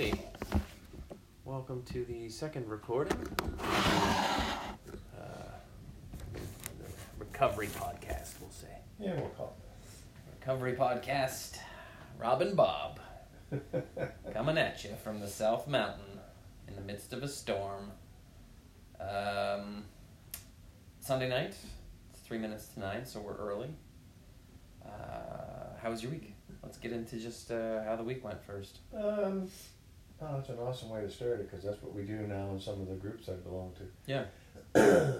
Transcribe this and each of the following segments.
Righty. Welcome to the second recording. Uh, recovery podcast, we'll say. Yeah, we'll call it. Recovery podcast. Rob and Bob coming at you from the South Mountain in the midst of a storm. Um, Sunday night. It's three minutes to nine, so we're early. Uh, how was your week? Let's get into just uh, how the week went first. um, oh, that's an awesome way to start it because that's what we do now in some of the groups I belong to. Yeah.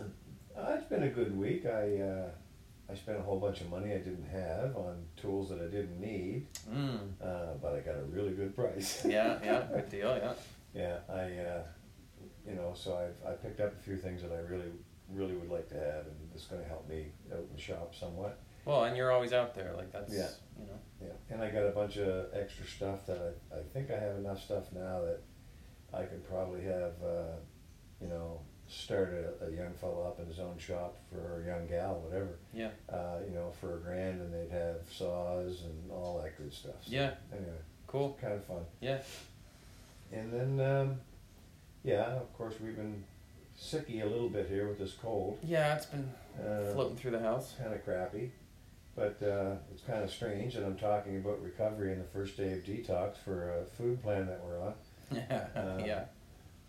Uh, it's been a good week. I uh, I spent a whole bunch of money I didn't have on tools that I didn't need, Mm. uh, but I got a really good price. Yeah, yeah, good deal, yeah. yeah, I uh, you know, so I've I picked up a few things that I really really would like to have, and it's going to help me out in the shop somewhat. Well, and you're always out there, like that's Yeah. you know. Yeah, and I got a bunch of extra stuff that I, I think I have enough stuff now that I could probably have, uh, you know, start a, a young fellow up in his own shop for a young gal, whatever, Yeah. uh, you know, for a grand, and they'd have saws and all that good stuff. So, Yeah. Anyway, Cool. kind of fun. Yeah. And then, um, yeah, of course, we've been sicky a little bit here with this cold. Yeah, it's been Uh, floating through the house. kind of crappy, but uh, it's kind of strange that I'm talking about recovery in the first day of detox for a food plan that we're on. Yeah. Um, yeah.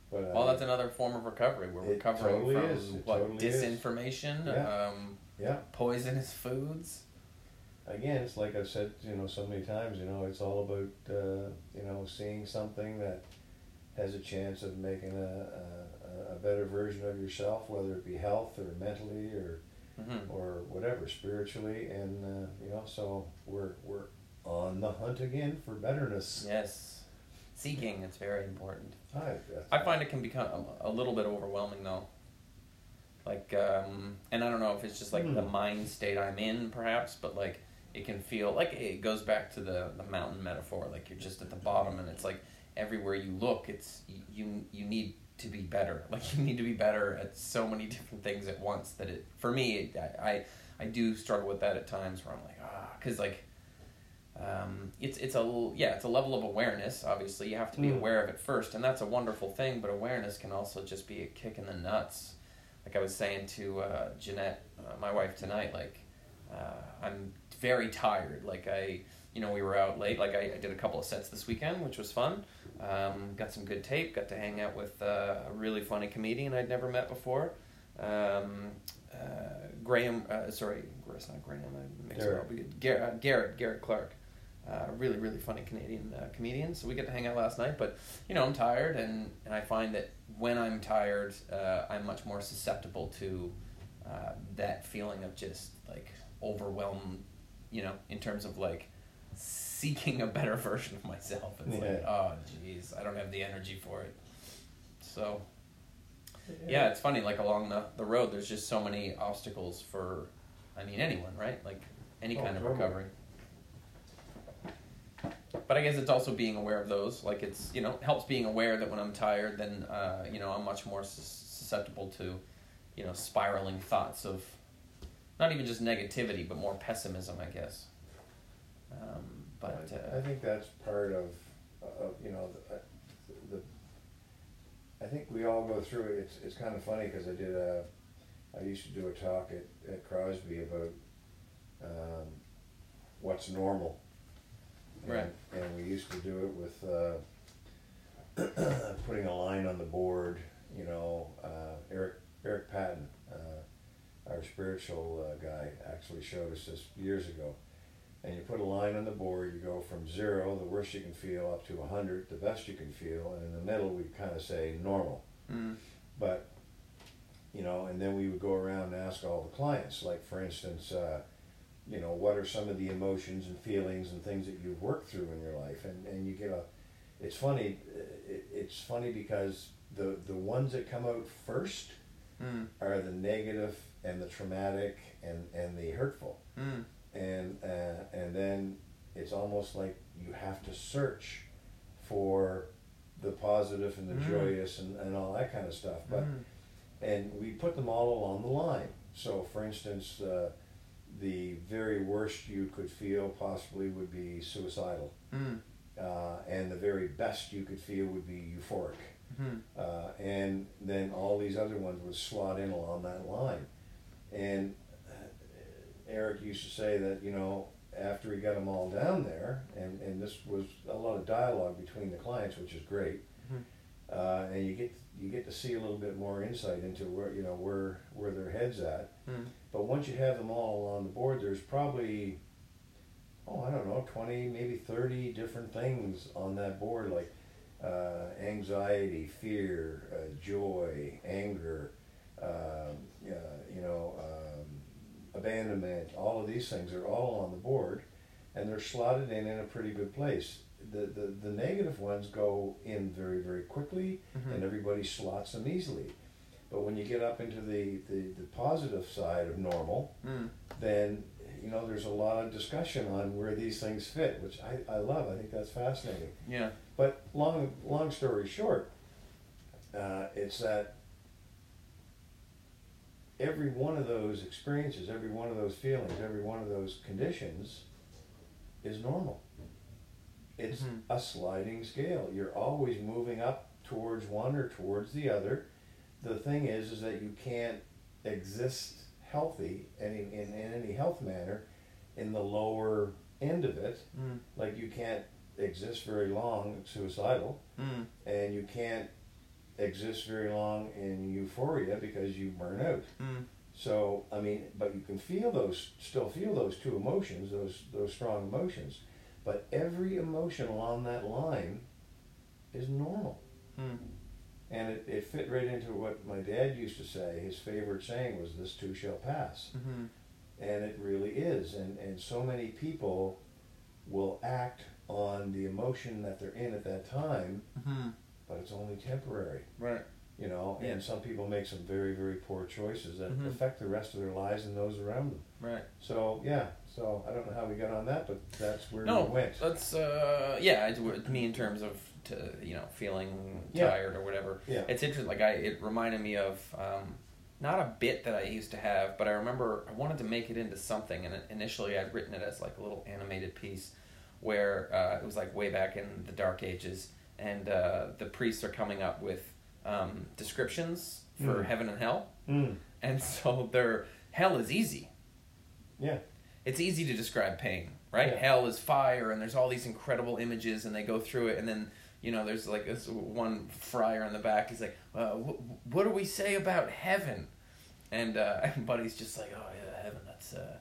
But uh, Well, that's another form of recovery. We're recovering totally from is. What totally is. disinformation, Yeah. um, yeah, poisonous foods. again, it's like I've said, you know, so many times. You know, it's all about uh, you know seeing something that has a chance of making a, a, a better version of yourself, whether it be health or mentally or hmm or whatever, spiritually, and uh, you know, so we're we're on the hunt again for betterness. Yes. Seeking, it's very important. I, I find it can become a, a little bit overwhelming though. Like, um, and I don't know if it's just like the Hmm. mind state I'm in, perhaps, but like it can feel like it goes back to the the mountain metaphor. Like you're just at the bottom, and it's like everywhere you look, it's you you need to be better. Like you need to be better at so many different things at once. That it for me, I, I I do struggle with that at times where I'm like ah, because like. Um, it's it's a yeah it's a level of awareness obviously you have to be Mm. aware of it first and that's a wonderful thing but awareness can also just be a kick in the nuts like I was saying to uh, Jeanette uh, my wife tonight like uh, I'm very tired like I you know we were out late like I, I did a couple of sets this weekend which was fun um, got some good tape got to hang out with uh, a really funny comedian I'd never met before. Um, uh, Graham uh, sorry it's not Graham I mix it up Gar- uh, Garrett Garrett Clark. Uh, really really funny Canadian uh, comedian. So we got to hang out last night, but you know I'm tired, and and I find that when I'm tired, uh, I'm much more susceptible to uh, that feeling of just like overwhelm, you know, in terms of like seeking a better version of myself. It's like oh jeez, I don't have the energy for it. So yeah, it's funny. Like along the the road, there's just so many obstacles for, I mean, anyone, right? Like any Oh, kind of totally. recovery. But I guess it's also being aware of those. Like it's you know helps being aware that when I'm tired, then uh, you know I'm much more susceptible to, you know, spiraling thoughts of, not even just negativity, but more pessimism, I guess. Um, but I, I uh, think that's part of, of you know, the, the. I think we all go through it. It's it's kind of funny because I did a, I used to do a talk at, at Crosby about, um, what's normal. And, Right. And we used to do it with uh, putting a line on the board. You know, uh, Eric Eric Patton, uh, our spiritual uh, guy, actually showed us this years ago and you put a line on the board, you go from zero, the worst you can feel, up to 100, the best you can feel, and in the middle we kind of say normal. mm, But, you know, and then we would go around and ask all the clients, like for instance, uh, you know, what are some of the emotions and feelings and things that you've worked through in your life? And, and you get a, it's funny, it, it's funny because the, the ones that come out first mm, are the negative and the traumatic and, and the hurtful mm, and uh, and then it's almost like you have to search for the positive and the Mm. joyous and, and all that kind of stuff but mm, and we put them all along the line so for instance uh, the very worst you could feel possibly would be suicidal mm, uh, and the very best you could feel would be euphoric. Hmm. Uh, and then all these other ones would slot in along that line. And Eric used to say that, you know, after he got them all down there, and, and this was a lot of dialogue between the clients, which is great. Mhm. Uh, and you get you get to see a little bit more insight into where you know where where their heads at. Hmm. But once you have them all on the board, there's probably oh I don't know twenty maybe thirty different things on that board like uh, anxiety, fear, uh, joy, anger, um, uh, you know, um, abandonment. All of these things are all on the board, and they're slotted in in a pretty good place. The, the, the negative ones go in very, very quickly, Mhm. and everybody slots them easily. But when you get up into the, the, the positive side of normal, Hmm. then you know there's a lot of discussion on where these things fit, which I, I love. I think that's fascinating. Yeah. But long long story short, uh, it's that every one of those experiences, every one of those feelings, every one of those conditions is normal. It's Mhm. a sliding scale. You're always moving up towards one or towards the other. The thing is, is that you can't exist healthy any in, in any health manner in the lower end of it. Hmm. Like you can't exist very long suicidal, Hmm. and you can't exist very long in euphoria because you burn out. Hmm. So I mean, but you can feel those, still feel those two emotions, those those strong emotions. But every emotion along that line is normal, Hmm. and it, it fit right into what my dad used to say. His favorite saying was, "This too shall pass," Hmm. and it really is. And and so many people will act on the emotion that they're in at that time, Hmm. But it's only temporary. Right. you know, Yeah. and some people make some very, very poor choices that Mhm. affect the rest of their lives and those around them. Right. So yeah, so I don't know how we got on that, but that's where No, we went. that's uh, yeah. It's me in terms of to you know feeling Yeah. tired or whatever. Yeah. It's interesting. Like I, it reminded me of um, not a bit that I used to have, but I remember I wanted to make it into something, and initially I'd written it as like a little animated piece, where uh, it was like way back in the Dark Ages, and uh, the priests are coming up with um, descriptions for Mm. heaven and hell, Mm. and so their hell is easy. Yeah, it's easy to describe pain, right? Yeah. Hell is fire, and there's all these incredible images, and they go through it, and then you know, there's like this one friar in the back. He's like, uh, wh- "What do we say about heaven?" And uh, and Buddy's just like, "Oh yeah, heaven. That's uh,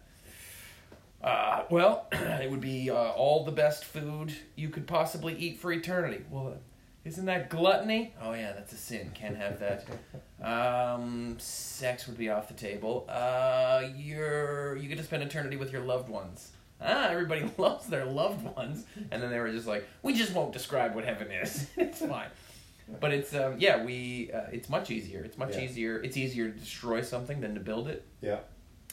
uh well, it would be uh, all the best food you could possibly eat for eternity." Well, isn't that gluttony? Oh yeah, that's a sin. Can't have that. Um, sex would be off the table. Uh, you're you get to spend eternity with your loved ones. Ah, everybody loves their loved ones, and then they were just like, we just won't describe what heaven is. it's fine, but it's um, yeah, we uh, it's much easier. It's much Yeah. easier. It's easier to destroy something than to build it, yeah,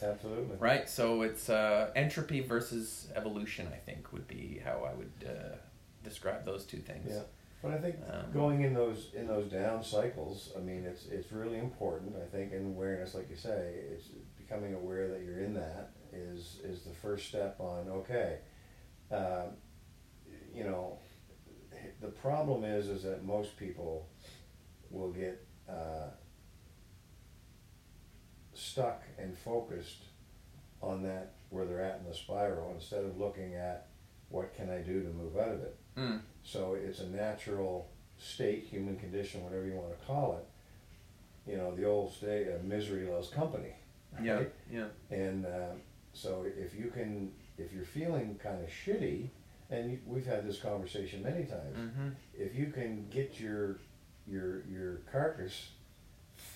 absolutely. right? So it's uh, entropy versus evolution. I think would be how I would uh, describe those two things. Yeah, but I think Um, going in those in those down cycles, I mean, it's it's really important. I think in awareness, like you say, it's becoming aware that you're in that is is the first step on okay. Um, you know, the problem is is that most people will get uh, stuck and focused on that where they're at in the spiral instead of looking at what can I do to move out of it. Mm, So it's a natural state, human condition, whatever you want to call it. You know, the old state of misery loves company. yeah, right? yeah, And uh, so if you can, if you're feeling kind of shitty, and you, we've had this conversation many times, mm-hmm. if you can get your your your carcass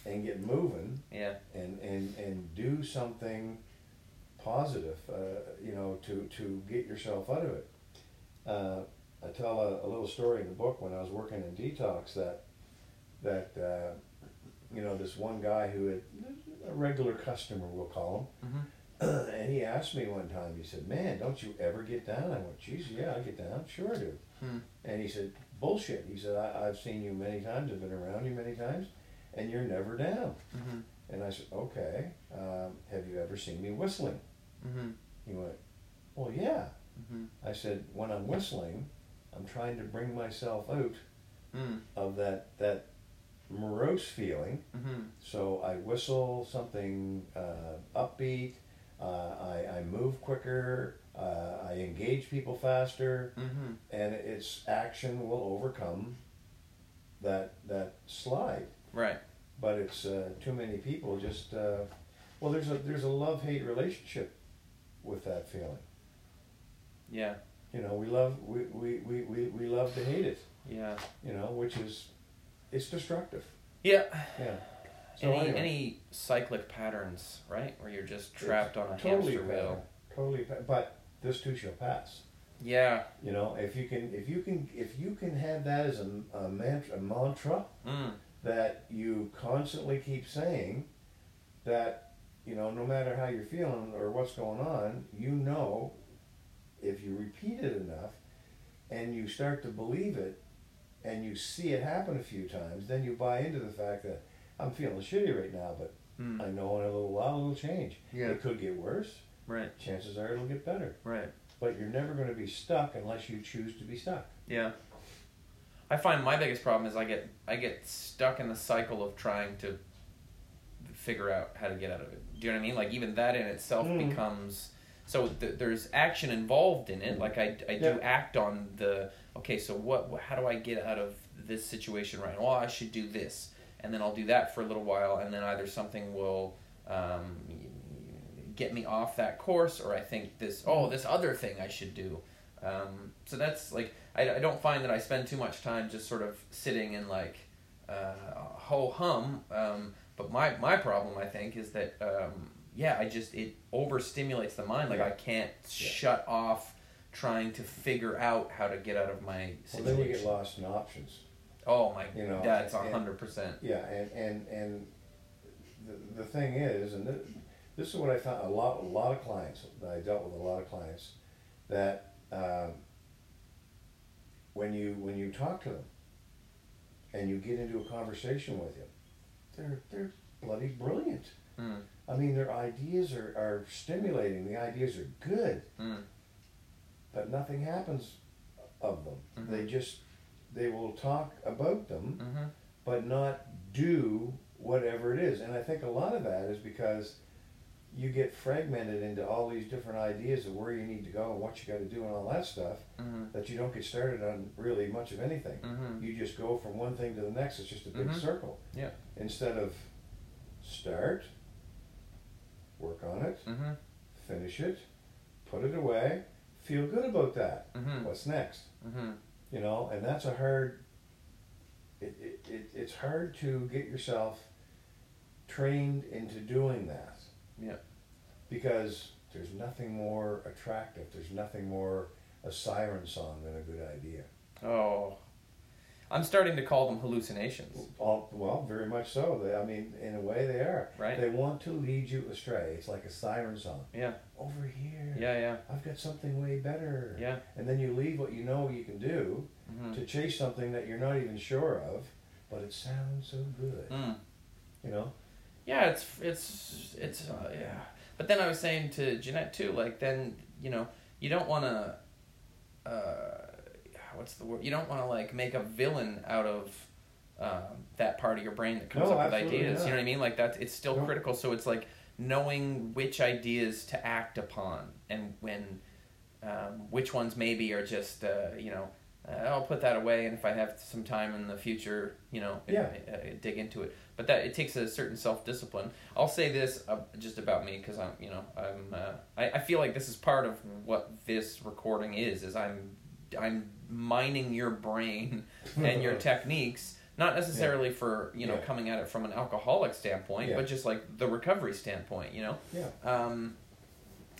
and get moving yeah, and and and do something positive, uh, you know, to to get yourself out of it. Uh, I tell a, a little story in the book when I was working in detox that that uh, you know this one guy who had a regular customer, we'll call mm-hmm. him, and he asked me one time. He said, "Man, don't you ever get down?" I went, "Geez, yeah, I get down. Sure I do." Hmm. And he said, "Bullshit." He said, I, "I've seen you many times. I've been around you many times, and you're never down." Mm-hmm. And I said, "Okay. Um, have you ever seen me whistling?" Mm-hmm. He went, "Well, yeah." Mm-hmm. I said, "When I'm whistling, I'm trying to bring myself out Mm. of that that morose feeling. Mm-hmm. So I whistle something uh, upbeat. Uh, I, I move quicker. Uh, I engage people faster, Mm-hmm. and its action will overcome that that slide. Right. But it's uh, too many people just. Uh, well, there's a there's a love hate relationship with that feeling. Yeah. You know, we love we, we, we, we, we love to hate it. Yeah. You know, which is it's destructive. Yeah. Yeah. So any anyway. any cyclic patterns, right? Where you're just trapped on a totally hamster wheel. Totally, but this too shall pass. Yeah. You know, if you can, if you can, if you can have that as a, a mantra, a mantra Mm. That you constantly keep saying, that you know, no matter how you're feeling or what's going on, you know, if you repeat it enough, and you start to believe it, and you see it happen a few times, then you buy into the fact that I'm feeling shitty right now, but Mm. I know in a little while it'll change. Yeah. It could get worse. Right. Chances are it'll get better. Right. But you're never going to be stuck unless you choose to be stuck. Yeah. I find my biggest problem is I get I get stuck in the cycle of trying to figure out how to get out of it. Do you know what I mean? Like even that in itself Mm. becomes so th- there's action involved in it. Like I, I do Yeah. act on the okay. So what? wh- How do I get out of this situation right? now? Well, I should do this, and then I'll do that for a little while, and then either something will um, get me off that course, or I think this oh this other thing I should do. Um, so that's like I, I don't find that I spend too much time just sort of sitting and like uh, ho hum. Um, but my my problem I think is that um, yeah I just it overstimulates the mind. Like Yeah. I can't shut off trying to figure out how to get out of my situation. Well, situation. then you get lost in options. Oh my, You know, that's a hundred percent. Yeah, and and and the, the thing is, and this, this is what I found a lot a lot of clients that I dealt with a lot of clients that um, when you when you talk to them and you get into a conversation with them, they're they're bloody brilliant. Mm, I mean, their ideas are, are stimulating. The ideas are good, mm, but nothing happens of them. Mhm. They just they will talk about them, mm-hmm. but not do whatever it is. And I think a lot of that is because you get fragmented into all these different ideas of where you need to go and what you got to do and all that stuff Mm-hmm. that you don't get started on really much of anything. Mm-hmm. You just go from one thing to the next. It's just a big Mhm. circle. Yeah. Instead of start, work on it, Mm-hmm. finish it, put it away, feel good about that. Mm-hmm. What's next? Mm-hmm. you know and that's a hard it, it, it, it's hard to get yourself trained into doing that Yeah. because there's nothing more attractive there's nothing more a siren song than a good idea Oh, I'm starting to call them hallucinations. All, well very much so they, i mean in a way they are Right. they want to lead you astray it's like a siren song Yeah. over here Yeah. Yeah. i've got something way better Yeah. and then you leave what you know you can do Mm-hmm. to chase something that you're not even sure of, but it sounds so good. Mm. You know? Yeah, it's it's it's uh, yeah. But then I was saying to Jeanette too, like then you know you don't want to, uh, what's the word? You don't want to like make a villain out of um, that part of your brain that comes No, up with ideas. not. You know what I mean? Like that's it's still No. critical. So it's like knowing which ideas to act upon and when um, which ones maybe are just uh, you know. Uh, I'll put that away, and if I have some time in the future, you know, Yeah. uh, dig into it. But that it takes a certain self discipline. I'll say this uh, just about me because I'm, you know, I'm. Uh, I, I feel like this is part of what this recording is. Is I'm, I'm mining your brain and your techniques, not necessarily for you know Yeah. coming at it from an alcoholic standpoint, Yeah. but just like the recovery standpoint. You know. Yeah. Um,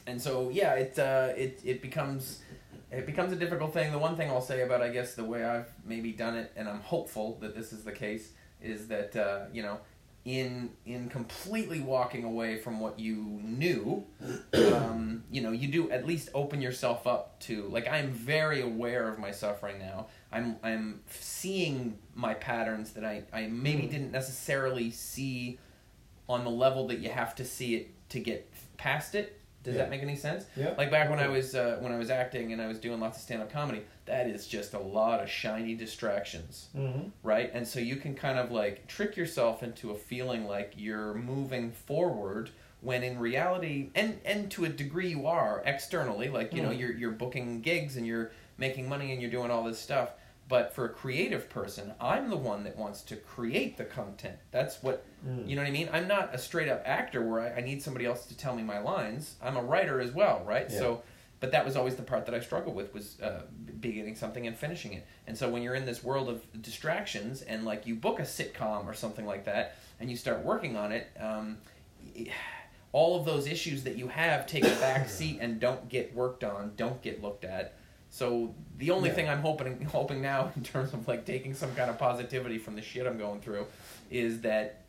and so yeah, it uh, it it becomes it becomes a difficult thing. The one thing I'll say about I guess the way I've maybe done it, and I'm hopeful that this is the case, is that uh, you know. In in completely walking away from what you knew, um, you know, you do at least open yourself up to like I'm very aware of my suffering now. I'm I'm seeing my patterns that I, I maybe didn't necessarily see on the level that you have to see it to get past it Does Yeah. that make any sense? Yeah. Like back when I was uh, when I was acting and I was doing lots of stand up comedy, that is just a lot of shiny distractions, Mm-hmm. right? And so you can kind of like trick yourself into a feeling like you're moving forward when in reality and and to a degree you are externally, like you know Mhm. you're you're booking gigs and you're making money and you're doing all this stuff. But for a creative person, I'm the one that wants to create the content. That's what Mm. you know what I mean? I'm not a straight up actor where I, I need somebody else to tell me my lines. I'm a writer as well, right? Yeah. So, but that was always the part that I struggled with was uh, beginning something and finishing it. And so when you're in this world of distractions and like you book a sitcom or something like that and you start working on it, um, all of those issues that you have take a back seat and don't get worked on, don't get looked at. So the only Yeah. thing I'm hoping hoping now in terms of like taking some kind of positivity from the shit I'm going through is that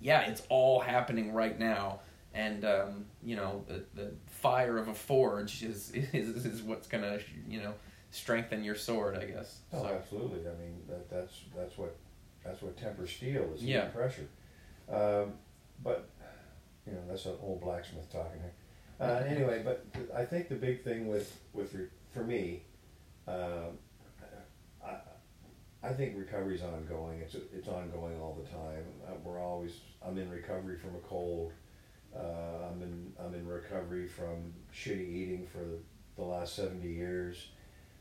yeah, it's all happening right now, and um, you know the, the fire of a forge is is, is what's gonna you know strengthen your sword, I guess. Oh, So, absolutely. I mean, that, that's that's what that's what tempers steel is Yeah. pressure. Um, but you know, that's an old blacksmith talking here. Uh, anyway, but I think the big thing with with for me, um, I, I think recovery's ongoing. It's it's ongoing all the time. Uh, we're always. I'm in recovery from a cold. Uh, I'm in I'm in recovery from shitty eating for the last seventy years.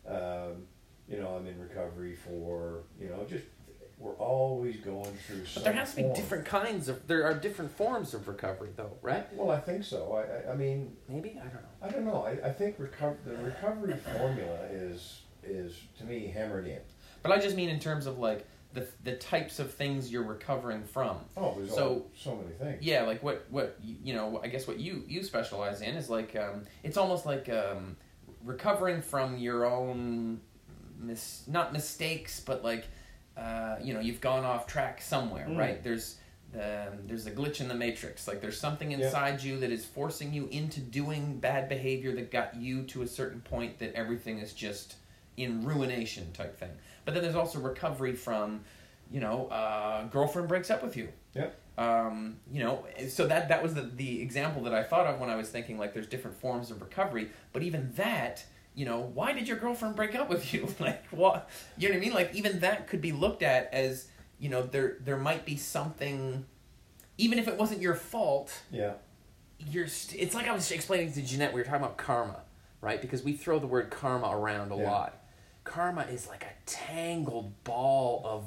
Um, you know, I'm in recovery for you know just we're always going through. but some there has to be form. different kinds of. There are different forms of recovery, though, right? Well, I think so. I I, I mean Maybe I don't know. I don't know. I, I think recover the recovery formula is is to me hammered in. But I just mean in terms of like the the types of things you're recovering from. Oh, there's So- all, so many things. Yeah, like what what you know, I guess what you you specialize in is like um, it's almost like um, recovering from your own mis not mistakes, but like uh, you know you've gone off track somewhere, Mm. right? There's um, there's a glitch in the matrix. Like there's something Yeah. inside you that is forcing you into doing bad behavior that got you to a certain point that everything is just in ruination type thing. But then there's also recovery from, you know, uh, girlfriend breaks up with you. Yep. Um, you know, so that that was the the example that I thought of when I was thinking like there's different forms of recovery. But even that, you know, why did your girlfriend break up with you? like what? You know what I mean? Like even that could be looked at as you know there there might be something, even if it wasn't your fault Yeah. you're st- it's like I was explaining to Jeanette we were talking about karma, right? Because we throw the word karma around a Yeah. lot. Karma is like a tangled ball of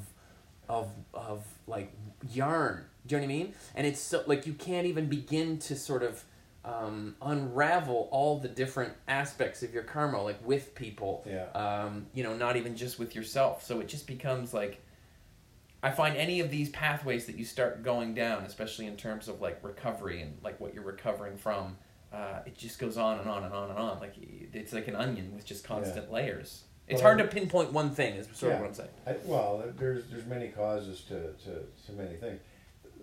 of of like yarn. Do you know what I mean? And it's so like you can't even begin to sort of um, unravel all the different aspects of your karma, like with people. Yeah. Um, you know, not even just with yourself. So it just becomes like I find any of these pathways that you start going down, especially in terms of like recovery and like what you're recovering from, uh, it just goes on and on and on and on. Like it's like an onion with just constant layers. It's Well, hard to pinpoint one thing. Is sort yeah. of what I'm saying. I, well, there's there's many causes to, to, to many things.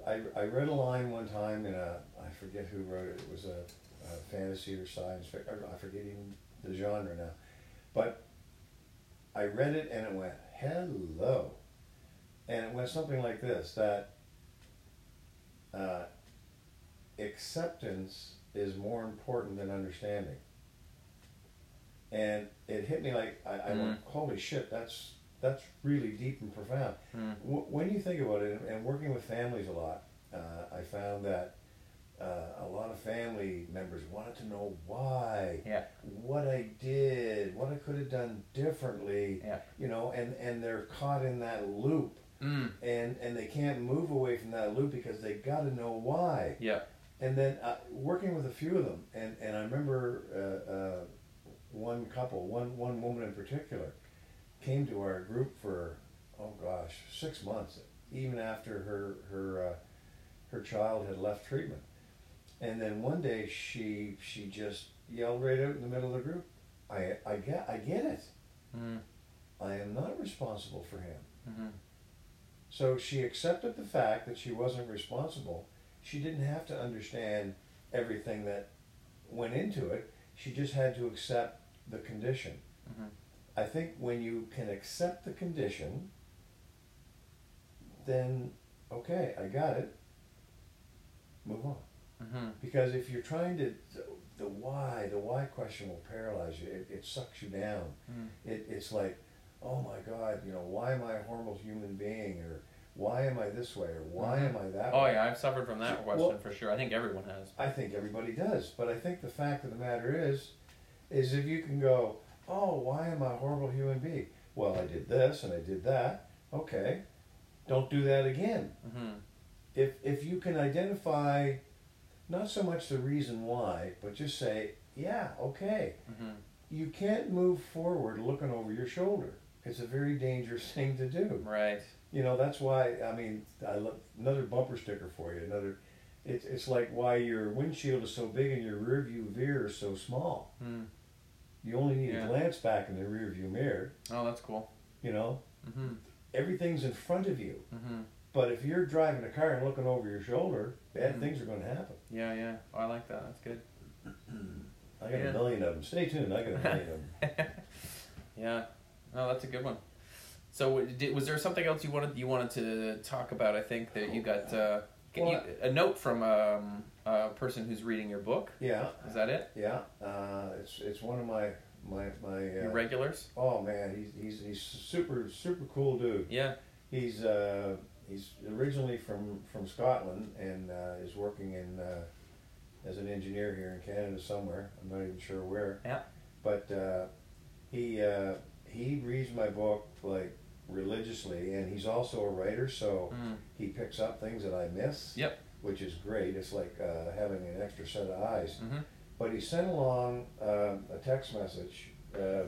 I, I read a line one time in a I forget who wrote it. It was a, a fantasy or science fiction. I forget even the genre now, but I read it and it went hello, and it went something like this: that uh, acceptance is more important than understanding. And it hit me like I, I went, holy shit, that's that's really deep and profound. Mm. W- when you think about it, and working with families a lot, uh, I found that uh, a lot of family members wanted to know why, Yeah. what I did, what I could have done differently, Yeah. you know, and, and they're caught in that loop, Mm. and, and they can't move away from that loop because they got to know why. Yeah. And then uh, working with a few of them, and, and I remember uh, uh, one couple, one one woman in particular, came to our group for oh gosh six months, even after her her uh, her child had left treatment, and then one day she she just yelled right out in the middle of the group, I I get I get it, Mm. I am not responsible for him. hmm So she accepted the fact that she wasn't responsible. She didn't have to understand everything that went into it. She just had to accept the condition. Mhm. I think when you can accept the condition, then okay, I got it. Move on. Hmm Because if you're trying to, the why, the why question will paralyze you. It, it sucks you down. Mm. It, it's like, oh my God, you know, why am I a horrible human being? Or why am I this way? Or why Mhm. am I that Oh way? yeah, I've suffered from that question Well- for sure. I think everyone has. I think everybody does. But I think the fact of the matter is, is if you can go, oh, why am I a horrible human being? Well, I did this and I did that. Okay, don't do that again. hmm If if you can identify, not so much the reason why, but just say, yeah, okay. hmm You can't move forward looking over your shoulder. It's a very dangerous thing to do. Right. You know, that's why, I mean, I look, another bumper sticker for you. Another, it's, it's like why your windshield is so big and your rear view mirror is so small. Mm. You only need Yeah. a glance back in the rear view mirror. Oh, that's cool. You know, hmm everything's in front of you. hmm But if you're driving a car and looking over your shoulder, bad Mhm. things are going to happen. Yeah, yeah. Oh, I like that. That's good. I got Yeah. a million of them. Stay tuned. I got a million of them. Yeah. No, that's a good one. So, did, was there something else you wanted you wanted to talk about? I think that you got uh, Well, you, a note from um, a person who's reading your book. Yeah, Is that it? yeah. Uh, it's it's one of my my my. Your Uh, regulars? oh man, he's he's he's super super cool dude. Yeah. He's uh, he's originally from from Scotland and uh, is working in uh, as an engineer here in Canada somewhere. I'm not even sure where. Yeah. But uh, he uh, he reads my book like religiously, and he's also a writer, so Mm. he picks up things that I miss. Yep. Which is great. It's like uh, having an extra set of eyes. hmm But he sent along um, a text message uh,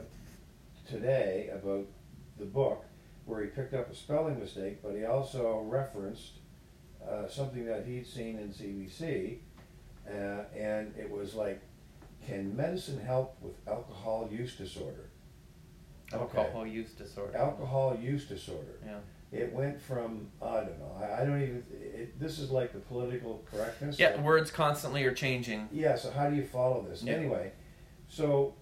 today about the book where he picked up a spelling mistake, but he also referenced uh, something that he'd seen in CBC, uh, and it was like, can medicine help with alcohol use disorder? Alcohol use disorder. Alcohol use disorder. Yeah. It went from I don't know. I, I don't even. It, this is like the political correctness. Yeah. Words constantly are changing. yeah, so how do you follow this? Yeah. Anyway, so,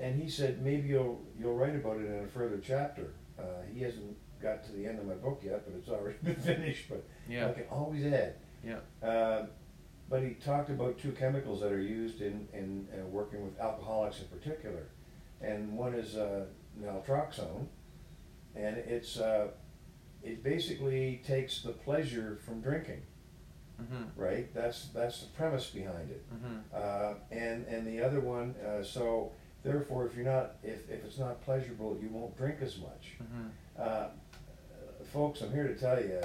and he said maybe you'll you'll write about it in a further chapter. Uh, he hasn't got to the end of my book yet, but it's already been finished. But Yeah. I can always add. Yeah. Uh, but he talked about two chemicals that are used in in uh, working with alcoholics in particular, and one is uh, naltrexone, and it's uh, it basically takes the pleasure from drinking. hmm Right. That's that's the premise behind it. hmm Uh, and and the other one, uh, so therefore, if you're not, if, if it's not pleasurable, you won't drink as much. hmm Uh, folks, I'm here to tell you,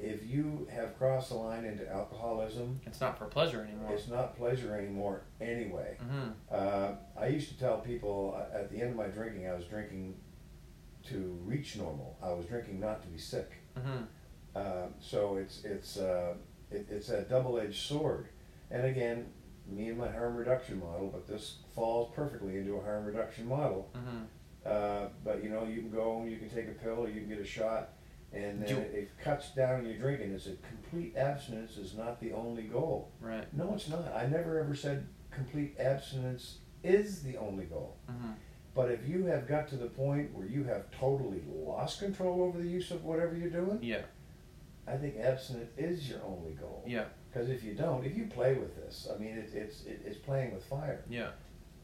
if you have crossed the line into alcoholism, It's not for pleasure anymore. it's not pleasure anymore anyway. hmm Uh, I used to tell people uh, at the end of my drinking, I was drinking to reach normal. I was drinking not to be sick. hmm Uh, so it's it's uh, it, it's a double-edged sword. And again, me and my harm reduction model, but this falls perfectly into a harm reduction model. hmm Uh, but you know, you can go and you can take a pill or you can get a shot, and then it, it cuts down your drinking. It's a complete abstinence is not the only goal. Right. No, it's not. I never ever said complete abstinence is the only goal. hmm But if you have got to the point where you have totally lost control over the use of whatever you're doing, Yeah. I think abstinence is your only goal. Yeah. Because if you don't, if you play with this, I mean, it, it's it, it's playing with fire. Yeah.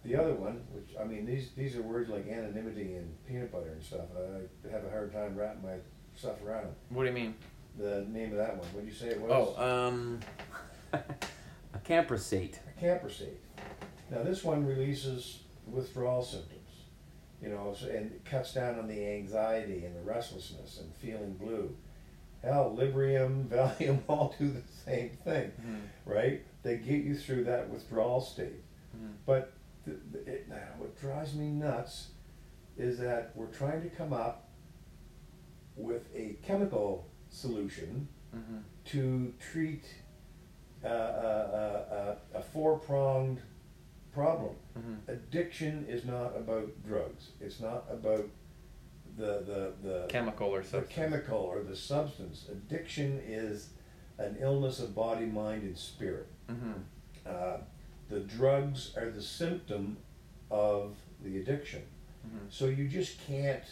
The other one, which I mean, these these are words like anonymity and peanut butter and stuff. I have a hard time wrapping my stuff around 'em. What do you mean? The name of that one. What did you say it was? Oh, um, acamprosate. a camprosate. Now this one releases withdrawal symptoms. You know, so, and it cuts down on the anxiety and the restlessness and feeling blue. Hell, Librium, Valium all do the same thing. mhm, right? They get you through that withdrawal state. mhm, But the, it, what drives me nuts is that we're trying to come up with a chemical solution mhm, to treat uh, uh, uh, uh, a four pronged problem. mhm. Addiction is not about drugs. It's not about the the the Chemical or the substance. chemical or the substance. Addiction is an illness of body, mind, and spirit. Mhm, Uh, the drugs are the symptom of the addiction. mhm. So you just can't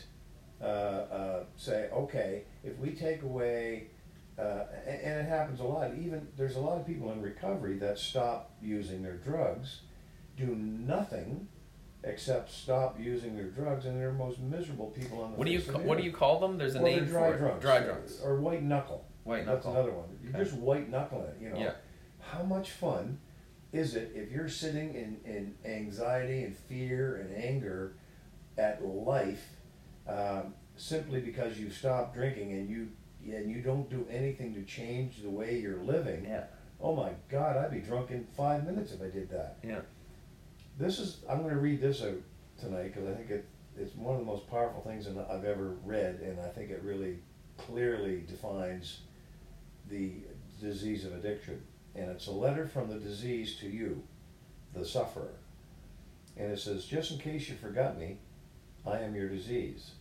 uh, uh, say, okay, if we take away, uh, and, and it happens a lot. Even there's a lot of people in recovery that stop using their drugs, do nothing except stop using their drugs, and they're the most miserable people on the What do you ca- what do you call them? There's a Well, name dry for drunks. it. Dry drunks. or white knuckle. White knuckle. That's knuckle. another one. You Okay. just white knuckle it. You know. Yeah. How much fun is it if you're sitting in, in anxiety and fear and anger at life um, simply because you stopped drinking and you and you don't do anything to change the way you're living? Yeah. Oh my God, I'd be drunk in five minutes if I did that. Yeah. This is I'm going to read this out tonight because I think it, it's one of the most powerful things I've ever read, and I think it really clearly defines the disease of addiction. And it's a letter from the disease to you, the sufferer. And it says, just in case you forgot me, I am your disease.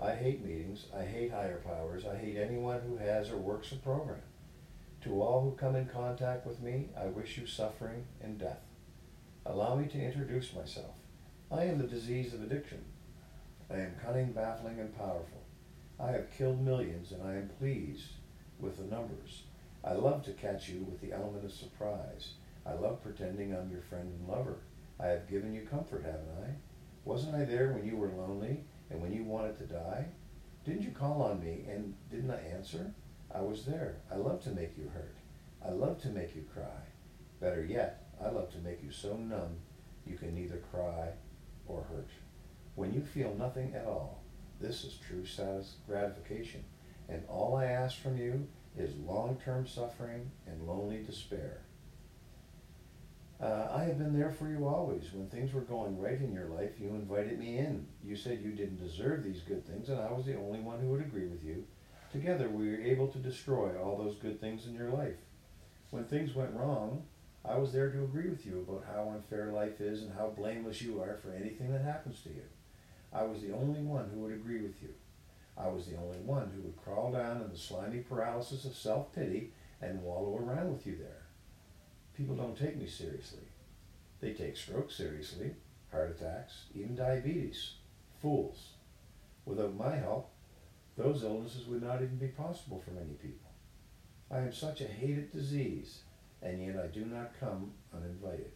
I hate meetings. I hate higher powers. I hate anyone who has or works a program. To all who come in contact with me, I wish you suffering and death. Allow me to introduce myself. I am the disease of addiction. I am cunning, baffling, and powerful. I have killed millions, and I am pleased with the numbers. I love to catch you with the element of surprise. I love pretending I'm your friend and lover. I have given you comfort, haven't I? Wasn't I there when you were lonely and when you wanted to die? Didn't you call on me and didn't I answer? I was there. I love to make you hurt. I love to make you cry. Better yet, I love to make you so numb you can neither cry or hurt. When you feel nothing at all, this is true gratification. And all I ask from you is long-term suffering and lonely despair. Uh, I have been there for you always. When things were going right in your life, you invited me in. You said you didn't deserve these good things, and I was the only one who would agree with you. Together, we were able to destroy all those good things in your life. When things went wrong, I was there to agree with you about how unfair life is and how blameless you are for anything that happens to you. I was the only one who would agree with you. I was the only one who would crawl down in the slimy paralysis of self pity and wallow around with you there. People don't take me seriously. They take strokes seriously, heart attacks, even diabetes. Fools. Without my help, those illnesses would not even be possible for many people. I am such a hated disease, and yet I do not come uninvited.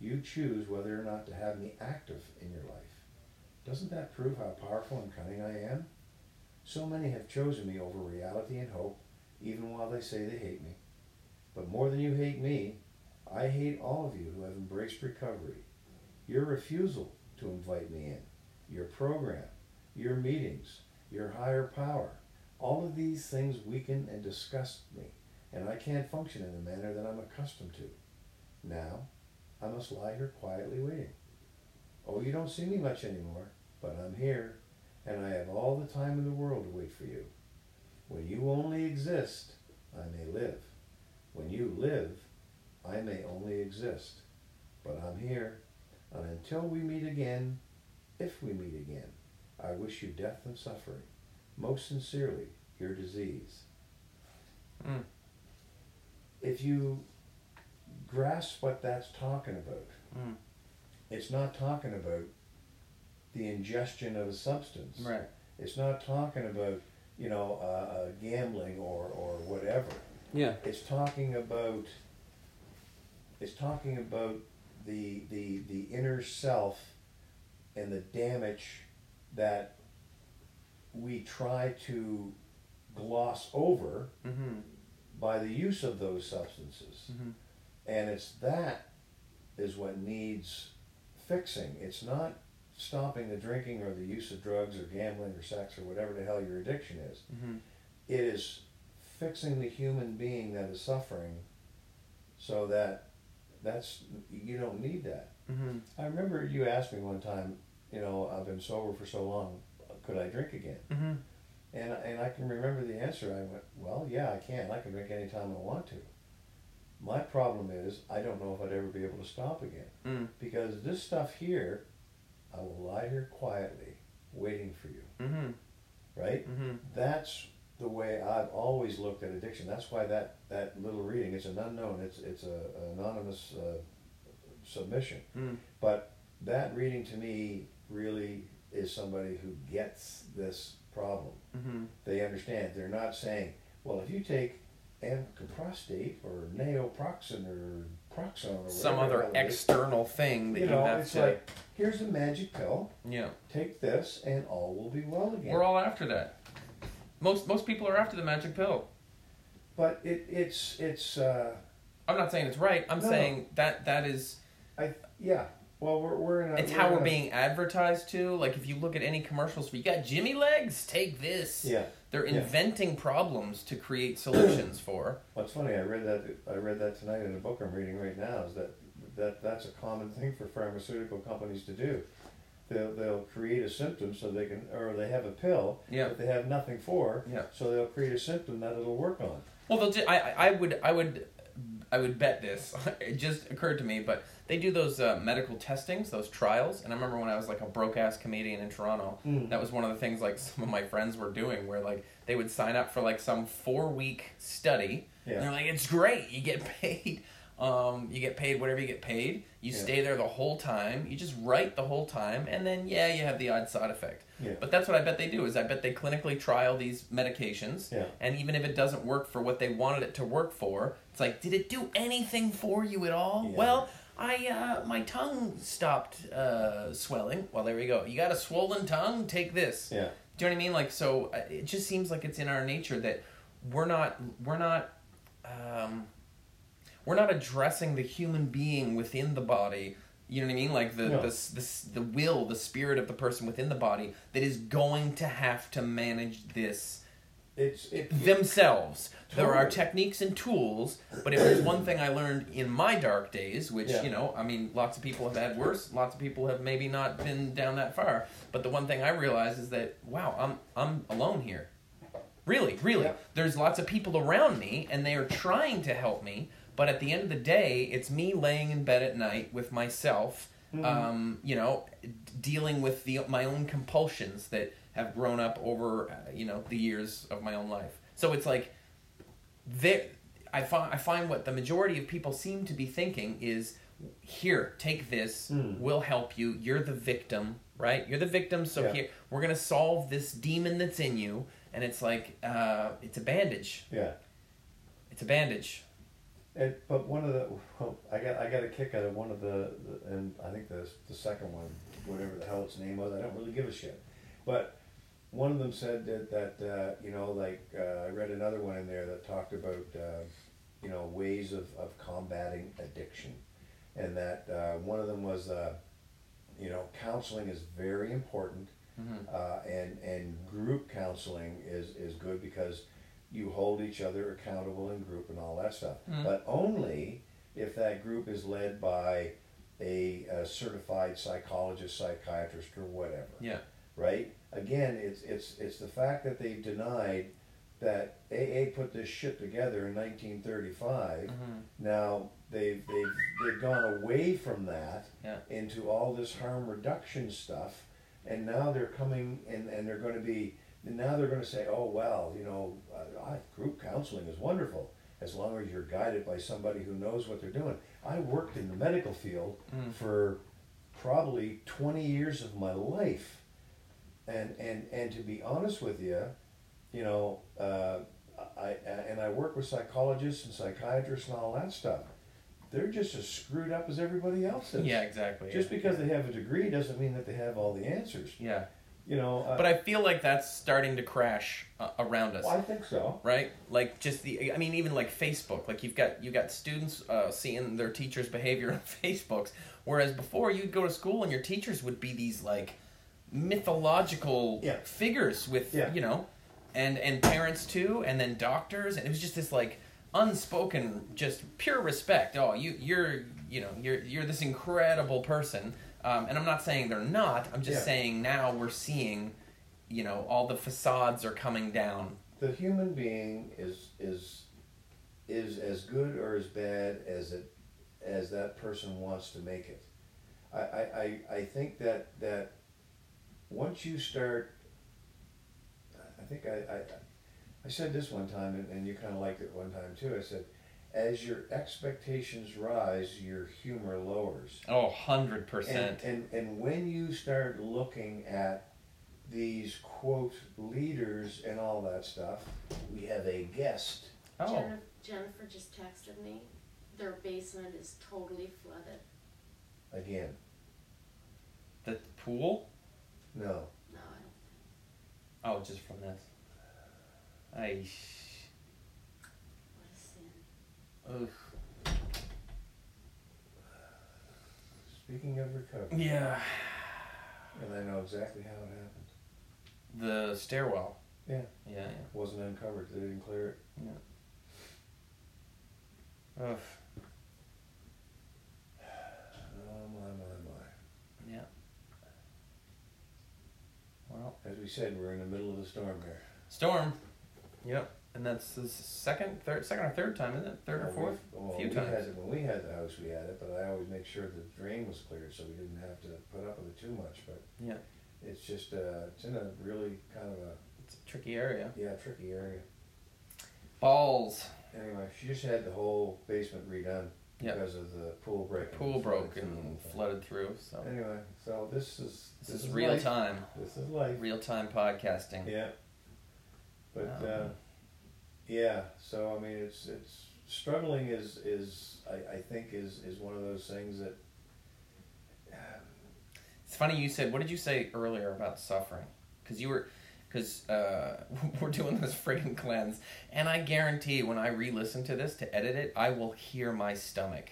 You choose whether or not to have me active in your life. Doesn't that prove how powerful and cunning I am? So many have chosen me over reality and hope, even while they say they hate me. But more than you hate me, I hate all of you who have embraced recovery. Your refusal to invite me in, your program, your meetings, your higher power, all of these things weaken and disgust me, and I can't function in the manner that I'm accustomed to. Now, I must lie here quietly waiting. Oh, you don't see me much anymore, but I'm here, and I have all the time in the world to wait for you. When you only exist, I may live. When you live, I may only exist. But I'm here, and until we meet again, if we meet again, I wish you death and suffering. Most sincerely, your disease. Mm. If you grasp what that's talking about, Mm. it's not talking about the ingestion of a substance. Right. It's not talking about, you know, uh, gambling or, or whatever. Yeah. It's talking about. It's talking about the the the inner self and the damage that we try to gloss over Mm-hmm. By the use of those substances. Mm-hmm. And it's that is what needs fixing. It's not stopping the drinking or the use of drugs or gambling or sex or whatever the hell your addiction is. Mm-hmm. It is fixing the human being that is suffering so that that's you don't need that. Mm-hmm. I remember you asked me one time, you know, I've been sober for so long, could I drink again? And and I can remember the answer. I went, well, yeah, I can. I can drink anytime I want to. My problem is I don't know if I'd ever be able to stop again Mm. because this stuff here, I will lie here quietly, waiting for you. Mm-hmm. Right? Mm-hmm. That's the way I've always looked at addiction. That's why that that little reading. It's an unknown. It's it's a an anonymous uh, submission. Mm. But that reading to me really is somebody who gets this problem. Mm-hmm. They understand. They're not saying, well, if you take acamprosate or naproxen or Proxone or some other it is. external thing that You you, know, have it's to. like here's a magic pill. yeah, Take this, and all will be well again. we're all after that. Most most people are after the magic pill. but it, it's it's uh, I'm not saying it's right. I'm No. saying that that is I yeah. Well, we're we're in a. it's we're how in we're a- being advertised to. Like if you look at any commercials, you got Jimmy legs, take this. Yeah. They're Yeah. inventing problems to create solutions for. What's funny, I read that I read that tonight in a book I'm reading right now. Is that that that's a common thing for pharmaceutical companies to do. They'll they'll create a symptom so they can, or they have a pill Yeah. that they have nothing for. Yeah. So they'll create a symptom that it'll work on. Well, they'll ju- I, I I would, I would, I would bet this. it just occurred to me, but they do those uh, medical testings, those trials, and I remember when I was like a broke ass comedian in Toronto, Mm. that was one of the things like some of my friends were doing, where like they would sign up for like some four week study, Yeah. and they're like, it's great, you get paid. Um, you get paid whatever you get paid. You Yeah. stay there the whole time. You just write the whole time, and then yeah, you have the odd side effect. Yeah. But that's what I bet they do. Is I bet they clinically trial these medications, Yeah. and even if it doesn't work for what they wanted it to work for, it's like, did it do anything for you at all? Yeah. Well, I uh, my tongue stopped uh, swelling. Well, there we go. You got a swollen tongue? Take this. Yeah. Do you know what I mean? Like, so uh, it just seems like it's in our nature that we're not we're not um, we're not addressing the human being within the body. You know what I mean? Like the No. the, the the will, the spirit of the person within the body that is going to have to manage this It's it. themselves. There are techniques and tools, but if there's one thing I learned in my dark days, which Yeah. you know, I mean, lots of people have had worse, lots of people have maybe not been down that far. But the one thing I realized is that wow, I'm I'm alone here. Really, really. Yeah. There's lots of people around me, and they are trying to help me. But at the end of the day, it's me laying in bed at night with myself, Mhm. um, you know, dealing with the my own compulsions that have grown up over, uh, you know, the years of my own life. So it's like, there, I find I find what the majority of people seem to be thinking is, here, take this, Mm. we'll help you. You're the victim, right? You're the victim. So Yeah. here, we're gonna solve this demon that's in you, and it's like, uh, it's a bandage. Yeah. It's a bandage. It, but one of the well, I got I got a kick out of one of the, the and I think the the second one, whatever the hell its name was, I don't really give a shit. But one of them said that that uh, you know like uh, I read another one in there that talked about uh, you know ways of, of combating addiction, and that uh, one of them was uh, you know counseling is very important, Mhm. uh, and and group counseling is is good because you hold each other accountable in group and all that stuff. Mhm. But only if that group is led by a, a certified psychologist, psychiatrist, or whatever. Yeah. Right? Again, it's it's it's the fact that they've denied that AA put this shit together in 1935. Mhm. Now they've they've they've gone away from that Yeah. into all this harm reduction stuff, and now they're coming and and they're going to be and now they're going to say, oh well, you know, uh, group counseling is wonderful as long as you're guided by somebody who knows what they're doing. I worked in the medical field Mm. for probably 20 years of my life, and and and to be honest with you, you know, uh, I and I work with psychologists and psychiatrists and all that stuff. They're just as screwed up as everybody else is. Yeah, exactly. Just yeah. because they have a degree doesn't mean that they have all the answers. Yeah. You know. Uh, But I feel like that's starting to crash uh, around us. well, I think so. right like just the i mean even like facebook like you've got you got students uh, seeing their teachers behavior on facebooks whereas before you'd go to school and your teachers would be these like mythological Yeah. figures with Yeah. you know and and parents too and then doctors and it was just this like unspoken just pure respect oh you you're you know you're you're this incredible person um, and i'm not saying they're not i'm just Yeah. saying now we're seeing you know all the facades are coming down The human being is is is as good or as bad as it as that person wants to make it. I, I, I, I think that that once you start I think I, I, I said this one time and, and you kinda liked it one time too. I said as your expectations rise, your humor lowers. Oh, 100%. And, and and when you start looking at these quote leaders and all that stuff, we have a guest. oh, Jennifer, Jennifer just texted me. their basement is totally flooded. Again, The pool? no. No, I don't. Oh, just from this. I. Speaking of recovery, Yeah. and I know exactly how it happened. The stairwell. Yeah. Yeah, yeah. Wasn't uncovered. They didn't clear it. Yeah. Ugh. Oh my my my. Yeah. Well, As we said, we're in the middle of the storm here. storm. Yep. And that's the second, third, second or third time, isn't it? Third or fourth? we- Well, Few we times. had when we had the house, we had it, but I always make sure the drain was cleared so we didn't have to put up with it too much. But Yeah. it's just uh, it's in a really kind of a It's a tricky area. yeah tricky area. Balls. Anyway, she just had the whole basement redone Yep. because of the pool break. Pool broke and flooded through. So Anyway, so this is this is real life. time. This is life. Real time podcasting. Yeah. But Um, uh, yeah, so I mean, it's it's struggling is is I, I think is is one of those things that It's funny you said. What did you say earlier about suffering? Because you were, because uh, we're doing this friggin' cleanse, and I guarantee when I re-listen to this to edit it, I will hear my stomach,